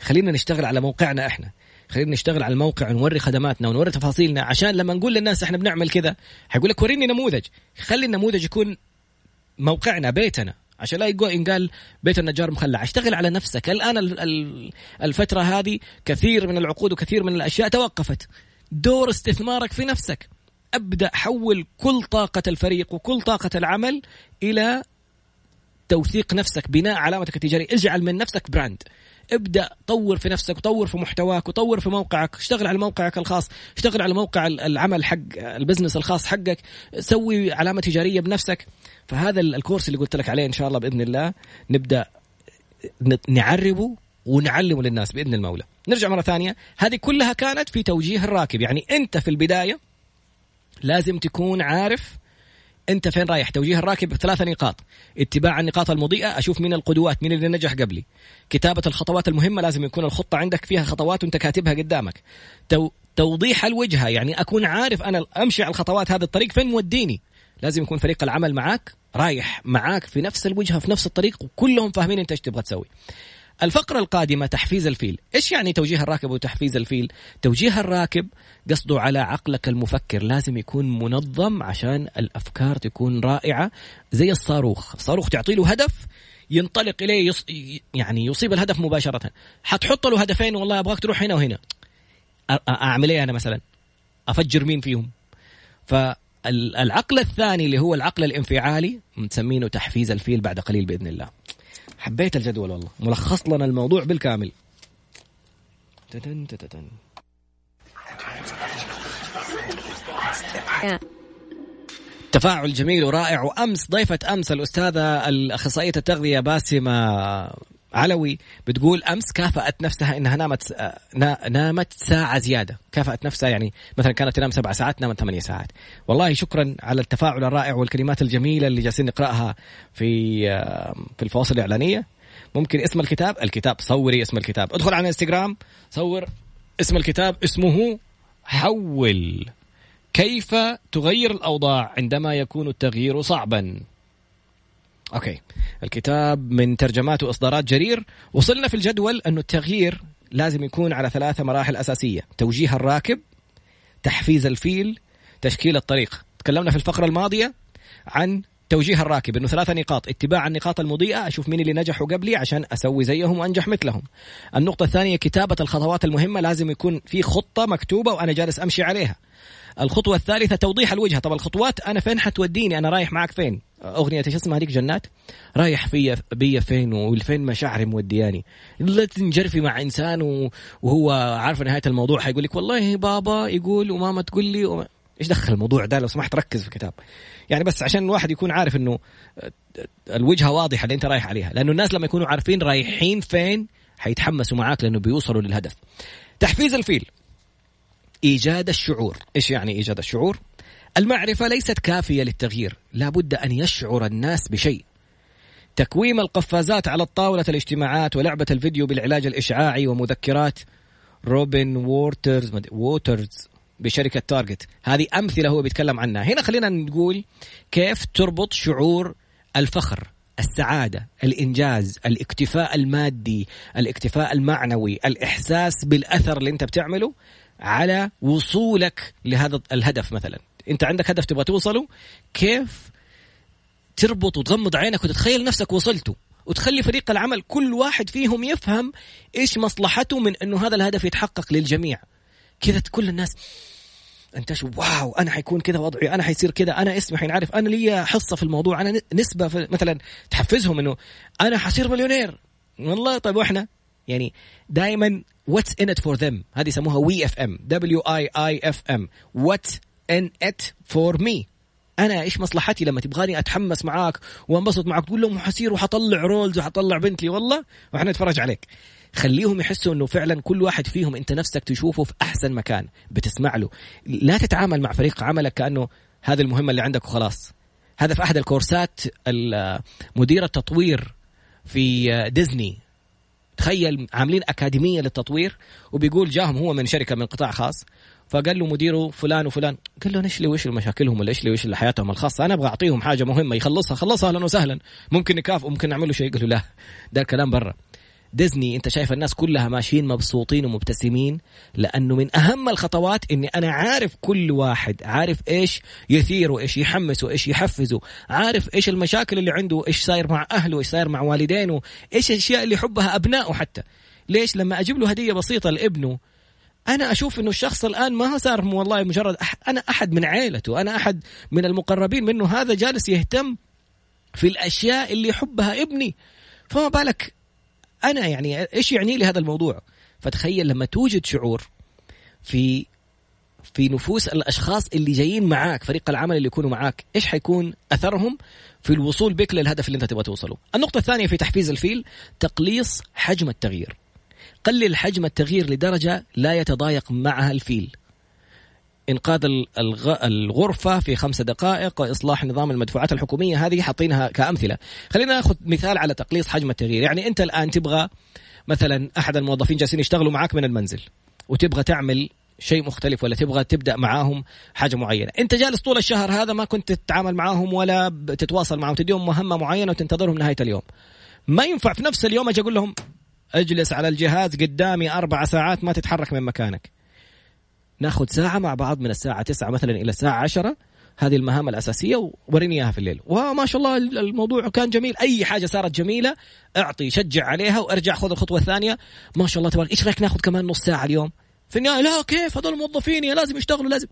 خلينا نشتغل على موقعنا إحنا. خلينا نشتغل على الموقع ونوري خدماتنا ونوري تفاصيلنا. عشان لما نقول للناس إحنا بنعمل كذا حيقول لك وريني نموذج. خلي النموذج يكون موقعنا بيتنا. عشان لا ينقال بيت النجار مخلع. أشتغل على نفسك. الآن الفترة هذه كثير من العقود وكثير من الأشياء توقفت. دور استثمارك في نفسك. أبدأ حول كل طاقة الفريق وكل طاقة العمل إلى توثيق نفسك بناء علامتك التجارية. اجعل من نفسك brand. ابدأ طور في نفسك وطور في محتواك وطور في موقعك. اشتغل على موقعك الخاص اشتغل على موقع العمل حق ال business الخاص حقك. سوي علامة تجارية بنفسك. فهذا ال course اللي قلت لك عليه إن شاء الله بإذن الله نبدأ نعربه ونعلمه للناس بإذن المولى. نرجع مرة ثانية، هذه كلها كانت في توجيه الراكب، يعني أنت في البداية لازم تكون عارف أنت فين رايح؟ توجيه الراكب ثلاثة نقاط. اتباع النقاط المضيئة أشوف مين القدوات مين اللي نجح قبلي. كتابة الخطوات المهمة لازم يكون الخطة عندك فيها خطوات وأنت كاتبها قدامك. تو توضيح الوجهة يعني أكون عارف أنا أمشي على الخطوات هذا الطريق فين موديني. لازم يكون فريق العمل معاك رايح معاك في نفس الوجهة في نفس الطريق وكلهم فاهمين أنت إيش تبغى تسوي. الفقرة القادمة تحفيز الفيل. إيش يعني توجيه الراكب وتحفيز الفيل؟ توجيه الراكب قصده على عقلك المفكر. لازم يكون منظم عشان الأفكار تكون رائعة زي الصاروخ. الصاروخ تعطي له هدف ينطلق إليه يص... يعني يصيب الهدف مباشرة. حتحط له هدفين والله أبغاك تروح هنا وهنا. أعمل إيه أنا مثلا؟ أفجر مين فيهم؟ فالعقل الثاني اللي هو العقل الانفعالي مسمينه تحفيز الفيل بعد قليل بإذن الله. حبيت الجدول والله. ملخص لنا الموضوع بالكامل. تتن تتن. تفاعل جميل ورائع. وأمس ضيفة أمس الأستاذة الأخصائية التغذية باسمة علوي بتقول أمس كافأت نفسها إنها نامت نامت ساعة زيادة، كافأت نفسها يعني مثلا كانت تنام سبع ساعات نامت ثمانية ساعات. والله شكرا على التفاعل الرائع والكلمات الجميلة اللي جالسين نقرأها في في الفواصل الإعلانية. ممكن اسم الكتاب، الكتاب صوري اسم الكتاب، ادخل على انستغرام صور اسم الكتاب اسمه حول كيف تغير الأوضاع عندما يكون التغيير صعبا. okay. الكتاب من ترجمات واصدارات جرير. وصلنا في الجدول أنه التغيير لازم يكون على ثلاثة مراحل أساسية. توجيه الراكب تحفيز الفيل تشكيل الطريق. تكلمنا في الفقرة الماضية عن توجيه الراكب أنه ثلاثة نقاط. اتباع النقاط المضيئة أشوف مين اللي نجحوا قبلي عشان أسوي زيهم وأنجح مثلهم. النقطة الثانية كتابة الخطوات المهمة لازم يكون في خطة مكتوبة وأنا جالس أمشي عليها. الخطوة الثالثة توضيح الوجهة طب الخطوات أنا فين حتوديني؟ أنا رايح معك فين؟ أغنية إيش اسمها هذيك جنات؟ رايح فيا بيا فين؟ والفين مشاعري مودياني. لا تنجرفي مع إنسان وهو عارف نهاية الموضوع حيقول لك والله بابا يقول وماما تقول لي وما... إيش دخل الموضوع ده؟ لو سمحت ركز في الكتاب. يعني بس عشان الواحد يكون عارف إنه الوجهة واضحة اللي أنت رايح عليها. لأنه الناس لما يكونوا عارفين رايحين فين حيتحمسوا معاك لأنه بيوصلوا للهدف. تحفيز الفيل. إيجاد الشعور. إيش يعني إيجاد الشعور؟ المعرفة ليست كافية للتغيير. لابد أن يشعر الناس بشيء. تكويم القفازات على الطاولة الاجتماعات ولعبة الفيديو بالعلاج الإشعاعي ومذكرات. روبن وورترز ووترز بشركة تارجت. هذه أمثلة هو بيتكلم عنها. هنا خلينا نقول كيف تربط شعور الفخر السعادة، الإنجاز، الاكتفاء المادي، الاكتفاء المعنوي، الإحساس بالأثر اللي أنت بتعمله على وصولك لهذا الهدف مثلا. أنت عندك هدف تبغى توصله؟ كيف تربط وتغمض عينك وتتخيل نفسك وصلته؟ وتخلي فريق العمل كل واحد فيهم يفهم إيش مصلحته من إنه هذا الهدف يتحقق للجميع. كذا كل الناس أنت شو wow أنا حيكون كذا وضعي أنا حيصير كذا أنا اسمي حينعرف أنا لي حصة في الموضوع أنا نسبة في مثلا تحفزهم إنه أنا حصير مليونير. والله طيب وإحنا؟ يعني دائما what's in it for them هذه يسموها WIIFM W I I F M what's in it for me أنا إيش مصلحتي لما تبغاني أتحمس معاك وأنبسط معاك؟ تقول لهم حصير وحطلع رولز وحطلع بنتلي. والله وإحنا نتفرج عليك. خليهم يحسوا إنه فعلا كل واحد فيهم أنت نفسك تشوفه في أحسن مكان. بتسمع له. لا تتعامل مع فريق عملك كأنه هذه المهمة اللي عندك وخلاص. هذا في أحد الكورسات مدير التطوير في ديزني. تخيل عاملين أكاديمية للتطوير وبيقول جاهم هو من شركة من قطاع خاص فقال له مديره فلان وفلان قال له إيش لي وش مشاكلهم ولا إيش لي وش حياتهم الخاصة؟ أنا أبغى أعطيهم حاجة مهمة يخلصها خلصها أهلا وسهلا ممكن نكافئه ممكن نعمل له شيء قال له لا ده الكلام برا. ديزني انت شايف الناس كلها ماشيين مبسوطين ومبتسمين لأنه من أهم الخطوات إني أنا عارف كل واحد عارف إيش يثيره إيش يحمسه إيش يحفزه عارف إيش المشاكل اللي عنده إيش صاير مع أهله إيش صاير مع والدينه إيش الأشياء اللي يحبها أبنائه حتى. ليش؟ لما أجيب له هدية بسيطة لابنه أنا أشوف إنه الشخص الآن ما صار والله مجرد أح أنا أحد من عائلته أنا أحد من المقربين منه هذا جالس يهتم في الأشياء اللي يحبها ابني. فما بالك أنا يعني إيش يعني لي هذا الموضوع؟ فتخيل لما توجد شعور في في نفوس الأشخاص اللي جايين معاك فريق العمل اللي يكونوا معاك إيش حيكون أثرهم في الوصول بك للهدف اللي أنت تبغى توصله؟ النقطة الثانية في تحفيز الفيل تقليص حجم التغيير. قلل حجم التغيير لدرجة لا يتضايق معها الفيل. إنقاذ الغرفة في خمسة دقائق وإصلاح نظام المدفوعات الحكومية. هذه حاطينها كأمثلة. خلينا ناخذ مثال على تقليص حجم التغيير. يعني أنت الآن تبغى مثلا أحد الموظفين جالسين يشتغلوا معك من المنزل وتبغى تعمل شيء مختلف ولا تبغى تبدأ معاهم حاجة معينة. أنت جالس طول الشهر هذا ما كنت تتعامل معاهم ولا تتواصل معهم تديهم مهمة معينة وتنتظرهم نهاية اليوم. ما ينفع في نفس اليوم أجي أقول لهم اجلس على الجهاز قدامي أربع ساعات ما تتحرك من مكانك. ناخذ ساعة مع بعض من الساعة 9 مثلا إلى الساعة 10 هذه المهام الأساسية ووريني إياها في الليل. وما شاء الله الموضوع كان جميل. أي حاجة صارت جميلة أعطي شجع عليها وأرجع خذ الخطوة الثانية. ما شاء الله تبارك إيش رأيك ناخذ كمان نص ساعة اليوم؟ في النهاية لا كيف؟ هذول موظفين لازم يشتغلوا لازم.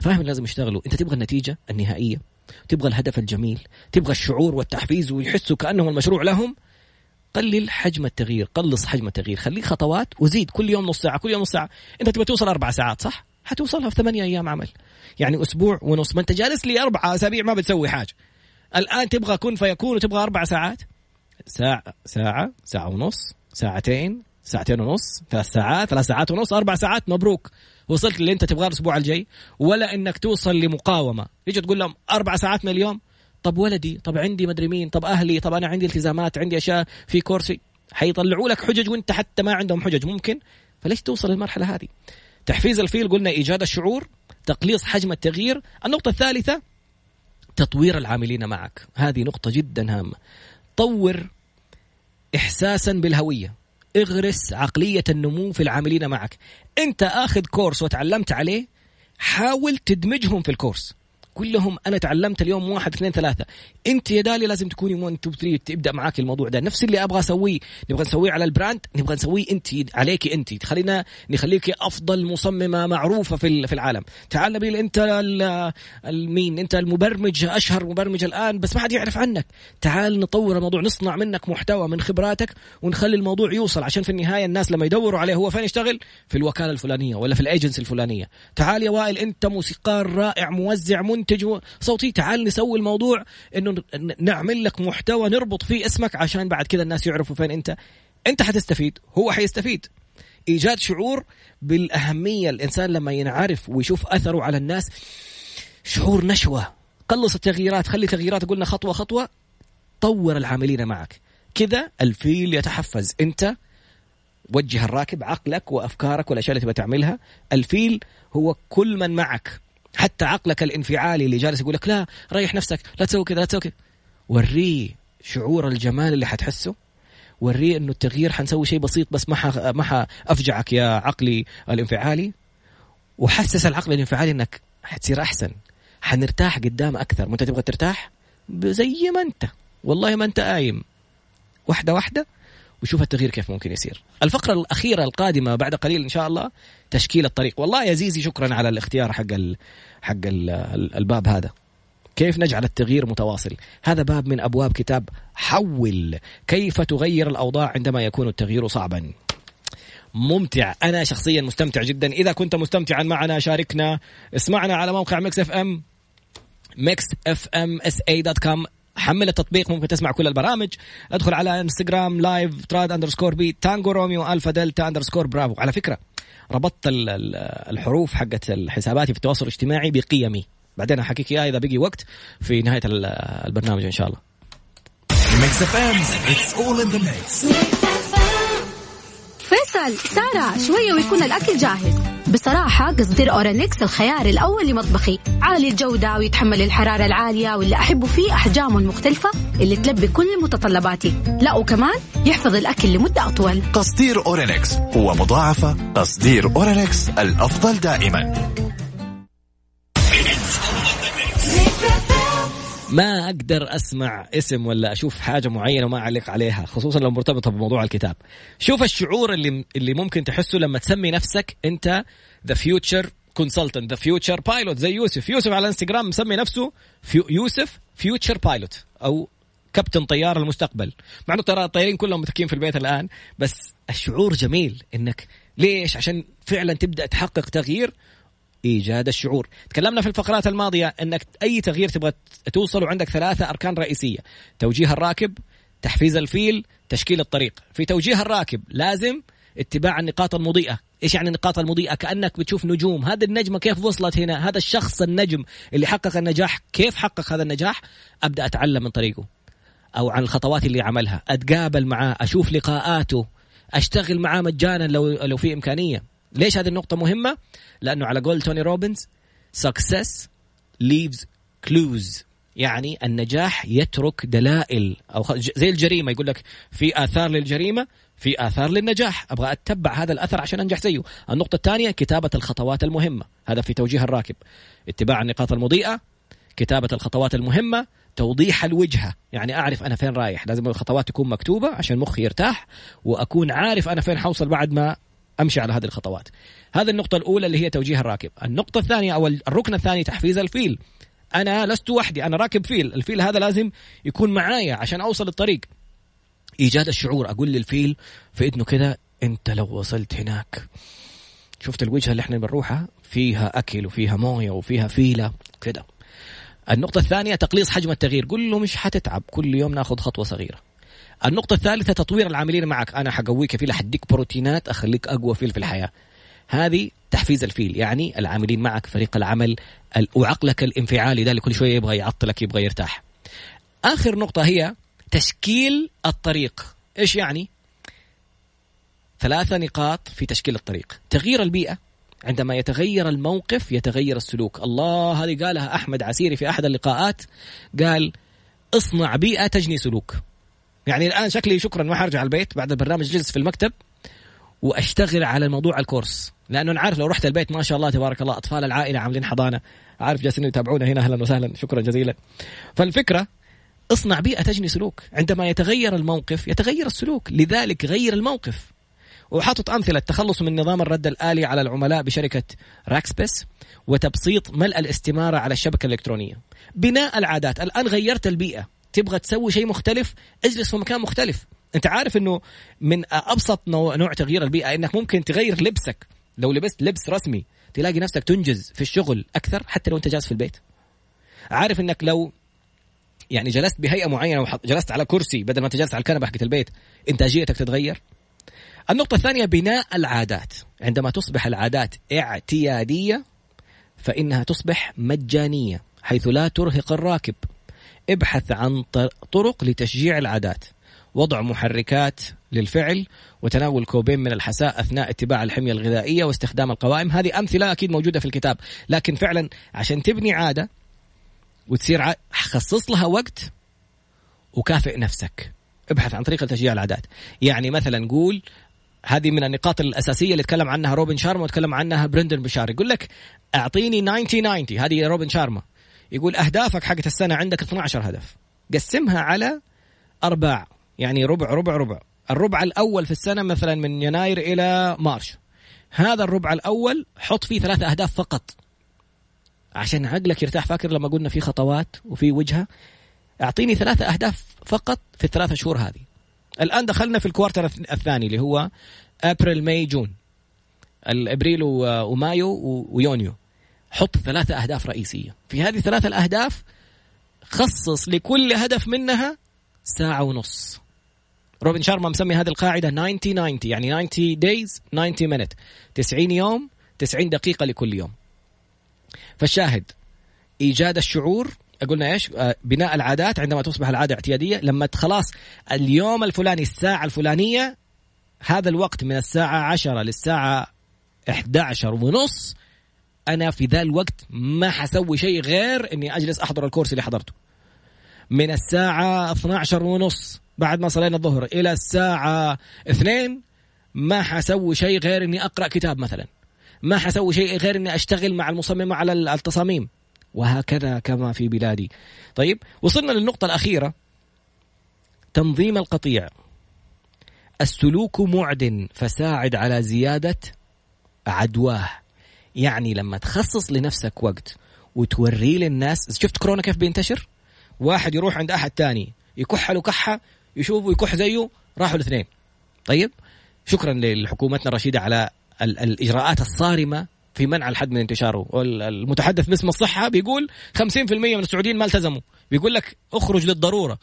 فاهم؟ لازم يشتغلوا. أنت تبغى النتيجة النهائية تبغى الهدف الجميل تبغى الشعور والتحفيز ويحسوا كانه المشروع لهم قلل حجم التغيير قلص حجم التغيير خليه خطوات وزيد كل يوم نص ساعة كل يوم نص ساعة. انت تبغى توصل أربع ساعات صح؟ حتوصلها في ثمانية أيام عمل. يعني أسبوع ونص. ما انت جالس لي أربع أسابيع ما بتسوي حاجة. الآن تبغى كن فيكون وتبغى أربع ساعات؟ ساعة ساعة ساعة ونص ساعتين ساعتين ونص ثلاث ساعات ثلاث ساعات ونص أربع ساعات مبروك. وصلت اللي انت تبغاه الأسبوع الجاي. ولا إنك توصل لمقاومة. تيجي تقول لهم أربع ساعات من اليوم؟ طب ولدي طب عندي مدري مين طب أهلي طب أنا عندي التزامات عندي أشياء في كورسي. حيطلعوا لك حجج وإنت حتى ما عندهم حجج. ممكن؟ فليش توصل للمرحلة هذه؟ تحفيز الفيل قلنا إيجاد الشعور تقليص حجم التغيير. النقطة الثالثة تطوير العاملين معك. هذه نقطة جدا هامة. طور احساسا بالهوية. اغرس عقلية النمو في العاملين معك. أنت آخذ course وتعلمت عليه حاول تدمجهم في ال course. كلهم أنا تعلمت اليوم واحد اثنين ثلاثة. أنت يا دالي لازم تكوني 1 2 3 تبدأ معاك الموضوع ده. نفس اللي أبغى أسويه نبغى نسويه على ال brand نبغى نسويه أنت عليك أنت. خلينا نخليك أفضل مصممة معروفة في في العالم. تعال نبيل أنت المين أنت المبرمج أشهر مبرمج الآن بس ما حد يعرف عنك. تعال نطور الموضوع نصنع منك محتوى من خبراتك ونخلي الموضوع يوصل. عشان في النهاية الناس لما يدوروا عليه هو فين يشتغل؟ في الوكالة الفلانية ولا في الايجنسي الفلانية. تعال يا وائل أنت موسيقار رائع موزع منتج منتج صوتي. تعال نسوي الموضوع إنه نعمل لك محتوى نربط فيه اسمك عشان بعد كذا الناس يعرفوا فين أنت. أنت حتستفيد هو حيستفيد. إيجاد شعور بالأهمية. الإنسان لما ينعرف ويشوف أثره على الناس شعور نشوة. قلص التغييرات خلي تغييرات. قلنا خطوة خطوة طور العاملين معك. كذا الفيل يتحفز. أنت وجه الراكب عقلك وأفكارك والأشياء اللي تبغى تعملها. الفيل هو كل من معك. حتى عقلك الانفعالي اللي جالس يقول لك لا ريح نفسك لا تسوي كذا لا تسوي كذا. وريه شعور الجمال اللي حتحسه وريه إنه التغيير حنسوي شيء بسيط بس ما. ما حأفجعك يا عقلي الانفعالي. وحسس العقل الانفعالي إنك حتصير أحسن حنرتاح قدام أكثر. وأنت تبغى ترتاح؟ زي ما أنت. والله ما أنت قايم. واحدة واحدة وشوف التغيير كيف ممكن يصير. الفقرة الأخيرة القادمة بعد قليل إن شاء الله تشكيل الطريق. والله يا زيزي شكرا على الاختيار حق ال حق ال الباب هذا. كيف نجعل التغيير متواصل؟ هذا باب من أبواب كتاب حول كيف تغير الأوضاع عندما يكون التغيير صعبا. ممتع. أنا شخصيا مستمتع جدا. إذا كنت مستمتعا معنا شاركنا. اسمعنا على موقع ميكس إف إم ميكس إف إم إس إي دوت كوم. حمل التطبيق ممكن تسمع كل البرامج. ادخل على انستغرام live trad underscore b Tango Romeo Alpha Delta underscore Bravo على فكرة ربطت الحروف حقت حساباتي في التواصل الاجتماعي بقيمي. بعدين أحكيك إياها إذا بقي وقت في نهاية البرنامج إن شاء الله. فيصل سارة شوية ويكون الأكل جاهز. بصراحة قصدير أورينكس الخيار الأول لمطبخي. عالي الجودة ويتحمل الحرارة العالية واللي أحبه فيه أحجامه المختلفة اللي تلبي كل متطلباتي. لا وكمان يحفظ الأكل لمدة أطول. قصدير أورينكس هو مضاعفة قصدير أورينكس الأفضل دائما. ما أقدر أسمع اسم ولا أشوف حاجة معينة وما أعلق عليها خصوصا لو مرتبطة بموضوع الكتاب. شوف الشعور اللي اللي ممكن تحسه لما تسمي نفسك أنت the future consultant the future pilot زي يوسف. يوسف على الانستغرام مسمي نفسه فيو يوسف future pilot أو كابتن طيار المستقبل. مع إنه ترى الطيارين كلهم متكين في البيت الآن بس الشعور جميل إنك ليش؟ عشان فعلا تبدأ تحقق تغيير إيجاد الشعور. تكلمنا في الفقرات الماضية إنك أي تغيير تبغى توصل وعندك ثلاثة أركان رئيسية. توجيه الراكب تحفيز الفيل تشكيل الطريق. في توجيه الراكب لازم اتباع النقاط المضيئة. إيش يعني النقاط المضيئة؟ كأنك بتشوف نجوم. هذه النجمة كيف وصلت هنا؟ هذا الشخص النجم اللي حقق النجاح. كيف حقق هذا النجاح؟ أبدأ أتعلم من طريقه أو عن الخطوات اللي عملها. أتقابل معاه أشوف لقاءاته أشتغل معاه مجانا لو لو في إمكانية. ليش هذه النقطة مهمة؟ لأنه على قول توني روبنز success leaves clues. يعني النجاح يترك دلائل. أو زي الجريمة يقول لك في آثار للجريمة في آثار للنجاح. أبغى أتبع هذا الأثر عشان أنجح زيه. النقطة الثانية كتابة الخطوات المهمة. هذا في توجيه الراكب. اتباع النقاط المضيئة كتابة الخطوات المهمة توضيح الوجهة. يعني أعرف أنا فين رايح. لازم الخطوات تكون مكتوبة عشان مخي يرتاح وأكون عارف أنا فين حوصل بعد ما أمشي على هذه الخطوات. هذه النقطة الأولى اللي هي توجيه الراكب. النقطة الثانية أو الركن الثاني تحفيز الفيل. أنا لست وحدي أنا راكب فيل. الفيل هذا لازم يكون معايا عشان أوصل الطريق إيجاد الشعور أقول للفيل في اذنه كذا أنت لو وصلت هناك. شفت الوجهة اللي إحنا بنروحها؟ فيها أكل وفيها موية وفيها فيلة كذا النقطة الثانية تقليص حجم التغيير. قل له مش حتتعب. كل يوم ناخذ خطوة صغيرة. النقطة الثالثة تطوير العاملين معك. أنا حقويك فيل حديك بروتينات أخليك أقوى فيل في الحياة. هذه تحفيز الفيل يعني العاملين معك فريق العمل وعقلك الانفعالي ده اللي كل شوية يبغى يعطلك يبغى يرتاح. آخر نقطة هي تشكيل الطريق. إيش يعني؟ ثلاثة نقاط في تشكيل الطريق. تغيير البيئة. عندما يتغير الموقف يتغير السلوك. الله هذه قالها أحمد عسيري في أحد اللقاءات. قال اصنع بيئة تجني سلوك. يعني الآن شكلي شكرا ما حرجع البيت بعد البرنامج جلس في المكتب وأشتغل على موضوع الكورس. لأنه أنا عارف لو رحت البيت ما شاء الله تبارك الله أطفال العائلة عاملين حضانة. عارف جالسين يتابعونا هنا أهلا وسهلا. شكرا جزيلا. فالفكرة اصنع بيئة تجني سلوك. عندما يتغير الموقف يتغير السلوك. لذلك غير الموقف. وحاطط أمثلة التخلص من نظام الرد الآلي على العملاء بشركة راكسبس وتبسيط ملء الاستمارة على الشبكة الإلكترونية. بناء العادات. الآن غيرت البيئة. تبغى تسوي شيء مختلف اجلس في مكان مختلف. انت عارف إنه من أبسط نوع تغيير البيئة إنك ممكن تغير لبسك. لو لبست لبس رسمي تلاقي نفسك تنجز في الشغل أكثر حتى لو أنت جالس في البيت. عارف إنك لو يعني جلست بهيئة معينة وجلست على كرسي بدل ما أنت جالس على الكنبة حقت البيت إنتاجيتك تتغير؟ النقطة الثانية بناء العادات. عندما تصبح العادات اعتيادية فإنها تصبح مجانية حيث لا ترهق الراكب. ابحث عن طرق لتشجيع العادات. وضع محركات للفعل وتناول كوبين من الحساء أثناء اتباع الحمية الغذائية واستخدام القوائم. هذه أمثلة أكيد موجودة في الكتاب. لكن فعلا عشان تبني عادة وتصير ع... خصص لها وقت وكافئ نفسك. ابحث عن طريقة تشجيع العادات. يعني مثلا قول هذه من النقاط الأساسية اللي تكلم عنها روبن شارما وتكلم عنها برندن بشار. يقول لك أعطيني 90 90 هذه روبن شارما. يقول أهدافك حقت السنة عندك 12 هدف. قسمها على أرباع. يعني ربع ربع ربع. الربع الأول في السنة مثلا من يناير إلى March. هذا الربع الأول حط فيه ثلاثة أهداف فقط. عشان عقلك يرتاح. فاكر لما قلنا في خطوات وفي وجهة؟ أعطيني ثلاثة أهداف فقط في الثلاثة شهور هذه. الآن دخلنا في ال quarter الثاني اللي هو April May June. الإبريل ومايو ويونيو. حط ثلاثة أهداف رئيسية. في هذه الثلاثة الأهداف خصص لكل هدف منها ساعة ونص. روبن شارما مسمي هذه القاعدة 90 90 يعني 90 days 90 minute. 90 يوم 90 دقيقة لكل يوم. فالشاهد إيجاد الشعور قلنا إيش؟ آه، بناء العادات عندما تصبح العادة اعتيادية. لما خلاص اليوم الفلاني الساعة الفلانية هذا الوقت من الساعة 10 للساعة 11 ونص أنا في ذا الوقت ما حسوي شيء غير إني أجلس أحضر الكورس اللي حضرته. من الساعة 12 ونص بعد ما صلينا الظهر إلى الساعة 2 ما حسوي شيء غير إني أقرأ كتاب مثلا. ما حسوي شيء غير إني أشتغل مع المصممه على التصاميم. وهكذا كما في بلادي. طيب وصلنا للنقطة الأخيرة. تنظيم القطيع. السلوك معد فساعد على زيادة عدواه. يعني لما تخصص لنفسك وقت وتوريه للناس شفت كورونا كيف بينتشر؟ واحد يروح عند أحد تاني يكح له كحة يشوفوا يكح زيه راحوا الاثنين. طيب؟ شكرا لحكومتنا الرشيدة على الإجراءات الصارمة في منع الحد من انتشاره. والمتحدث باسم الصحة بيقول 50% من السعوديين ما التزموا. بيقول لك اخرج للضرورة.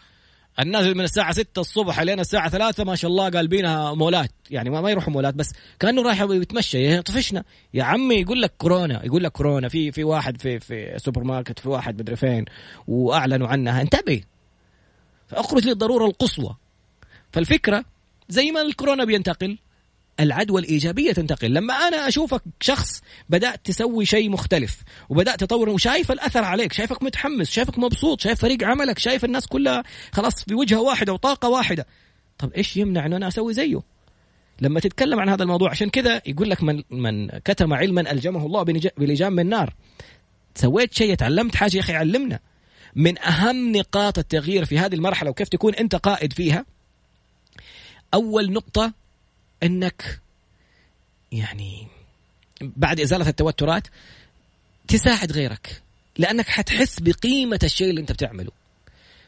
الناس من الساعة 6 الصبح لين الساعة 3 ما شاء الله قالبينها مولات. يعني ما, يروحوا مولات بس كأنه رايح يتمشى طفشنا. يا عمي يقول لك كورونا يقول لك كورونا. في في واحد في في سوبر ماركت في واحد مدري فين وأعلنوا عنها. انتبه. فاخرج للضرورة القصوى. فالفكرة زي ما الكورونا بينتقل العدوى الإيجابية تنتقل. لما أنا أشوفك شخص بدأت تسوي شيء مختلف وبدأت تطور وشايف الأثر عليك شايفك متحمس شايفك مبسوط شايف فريق عملك شايف الناس كلها خلاص في وجهة واحدة وطاقة واحدة. طب إيش يمنع أنه أنا أسوي زيه؟ لما تتكلم عن هذا الموضوع عشان كذا يقول لك من من كتم علما ألجمه الله بلجام من نار. سويت شيء تعلمت حاجة يا أخي علمنا. من أهم نقاط التغيير في هذه المرحلة وكيف تكون أنت قائد فيها أول نقطة انك يعني بعد ازاله التوترات تساعد غيرك لانك حتحس بقيمة الشيء اللي انت بتعمله.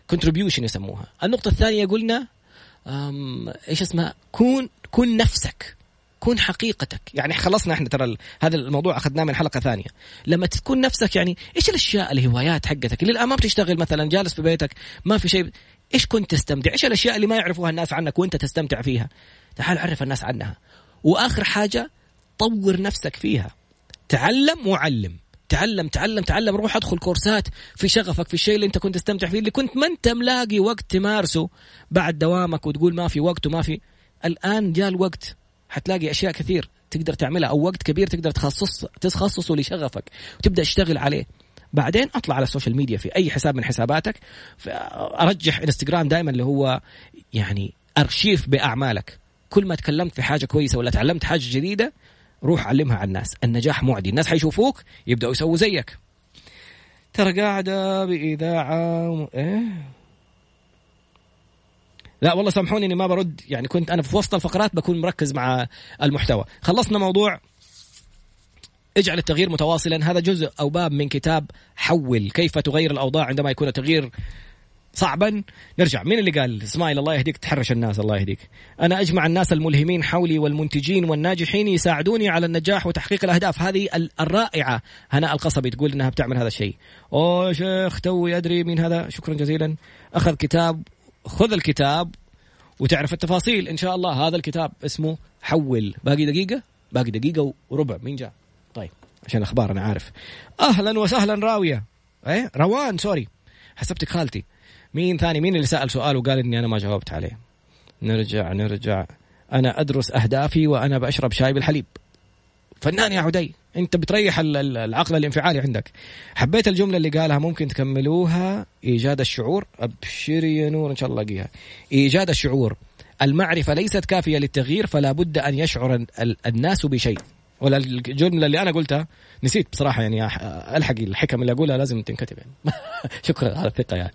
contribution يسموها. النقطة الثانية قلنا إيش اسمها؟ كون كون نفسك كون حقيقتك. يعني خلصنا إحنا ترى هذا الموضوع أخذناه من حلقة ثانية. لما تكون نفسك يعني إيش الأشياء الهوايات حقتك؟ اللي الان ما بتشتغل مثلا جالس في بيتك ما في شيء. إيش كنت تستمتع؟ إيش الأشياء اللي ما يعرفوها الناس عنك وأنت تستمتع فيها؟ تعال عرف الناس عنها. وآخر حاجة طور نفسك فيها. تعلم وعلم. تعلم تعلم تعلم. روح ادخل كورسات في شغفك في الشيء اللي أنت كنت تستمتع فيه اللي كنت ما أنت ملاقي وقت تمارسه بعد دوامك وتقول ما في وقت وما في. الآن جاء الوقت. حتلاقي أشياء كثير تقدر تعملها أو وقت كبير تقدر تخصص تخصصه لشغفك وتبدأ تشتغل عليه. بعدين أطلع على ال social media في أي حساب من حساباتك ارجح انستغرام دائما اللي هو يعني أرشيف بأعمالك. كل ما تكلمت في حاجة كويسة ولا تعلمت حاجة جديدة روح علمها على الناس. النجاح معدي. الناس حيشوفوك يبدأوا يسووا زيك. ترى قاعدة بإذاعة إيه؟ لا والله سامحوني إني ما برد. يعني كنت أنا في وسط الفقرات بكون مركز مع المحتوى. خلصنا موضوع اجعل التغيير متواصلا. هذا جزء أو باب من كتاب حول كيف تغير الأوضاع عندما يكون التغيير صعبا. نرجع. مين اللي قال؟ إسماعيل الله يهديك. تحرش الناس الله يهديك. أنا أجمع الناس الملهمين حولي والمنتجين والناجحين يساعدوني على النجاح وتحقيق الأهداف. هذه الرائعة هناء القصبي تقول إنها بتعمل هذا الشيء. اوه شيخ توي ادري مين هذا. شكرا جزيلا. أخذ كتاب خذ الكتاب وتعرف التفاصيل إن شاء الله. هذا الكتاب اسمه حول. باقي دقيقة؟ باقي دقيقة وربع. مين جاء؟ عشان الاخبار أنا عارف. أهلا وسهلا راوية. إيه؟ روان سوري. حسبتك خالتي. مين ثاني؟ مين اللي سأل سؤال وقال إني أنا ما جاوبت عليه؟ نرجع نرجع. أنا أدرس أهدافي وأنا بشرب شاي بالحليب. فنان يا عدي. أنت بتريح العقل الانفعالي عندك. حبيت الجملة اللي قالها ممكن تكملوها. إيجاد الشعور. أبشري يا نور إن شاء الله ألاقيها. إيجاد الشعور. المعرفة ليست كافية للتغيير فلا بد أن يشعر الناس بشيء. ولا الجمله اللي أنا قلتها نسيت بصراحة يعني ألحق الحكم اللي اقولها لازم تنكتب يعني. شكرا على الثقة يعني.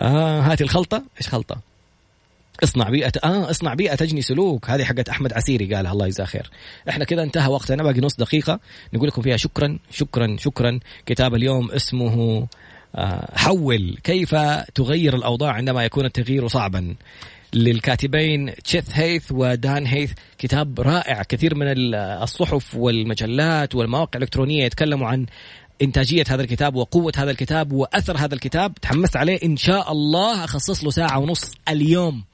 آه هاتي الخلطة. إيش خلطة؟ اصنع بيئة آه اصنع بيئة تجني سلوك. هذه حقت أحمد عسيري قالها الله يجزاه خير. إحنا كذا انتهى وقتنا. باقي نص دقيقة. نقول لكم فيها شكرا شكرا شكرا. كتاب اليوم اسمه آه حول كيف تغير الأوضاع عندما يكون التغيير صعبا. للكاتبين تشيث هيث ودان هيث كتاب رائع كثير من الصحف والمجلات والمواقع الإلكترونية يتكلموا عن إنتاجية هذا الكتاب وقوة هذا الكتاب وأثر هذا الكتاب. تحمست عليه إن شاء الله أخصص له ساعة ونص اليوم.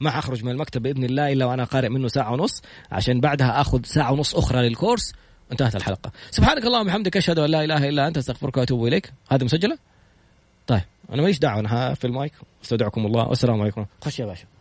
ما أخرج من المكتب بإذن الله إلا وأنا قارئ منه ساعة ونص عشان بعدها أخذ ساعة ونص أخرى للكورس. انتهت الحلقة. سبحانك اللهم وبحمدك أشهد أن لا إله إلا أنت أستغفرك وأتوب إليك. هذه مسجلة؟ طيب أنا ماليش دعوة أنا في المايك. أستودعكم الله والسلام عليكم. خش يا باشا.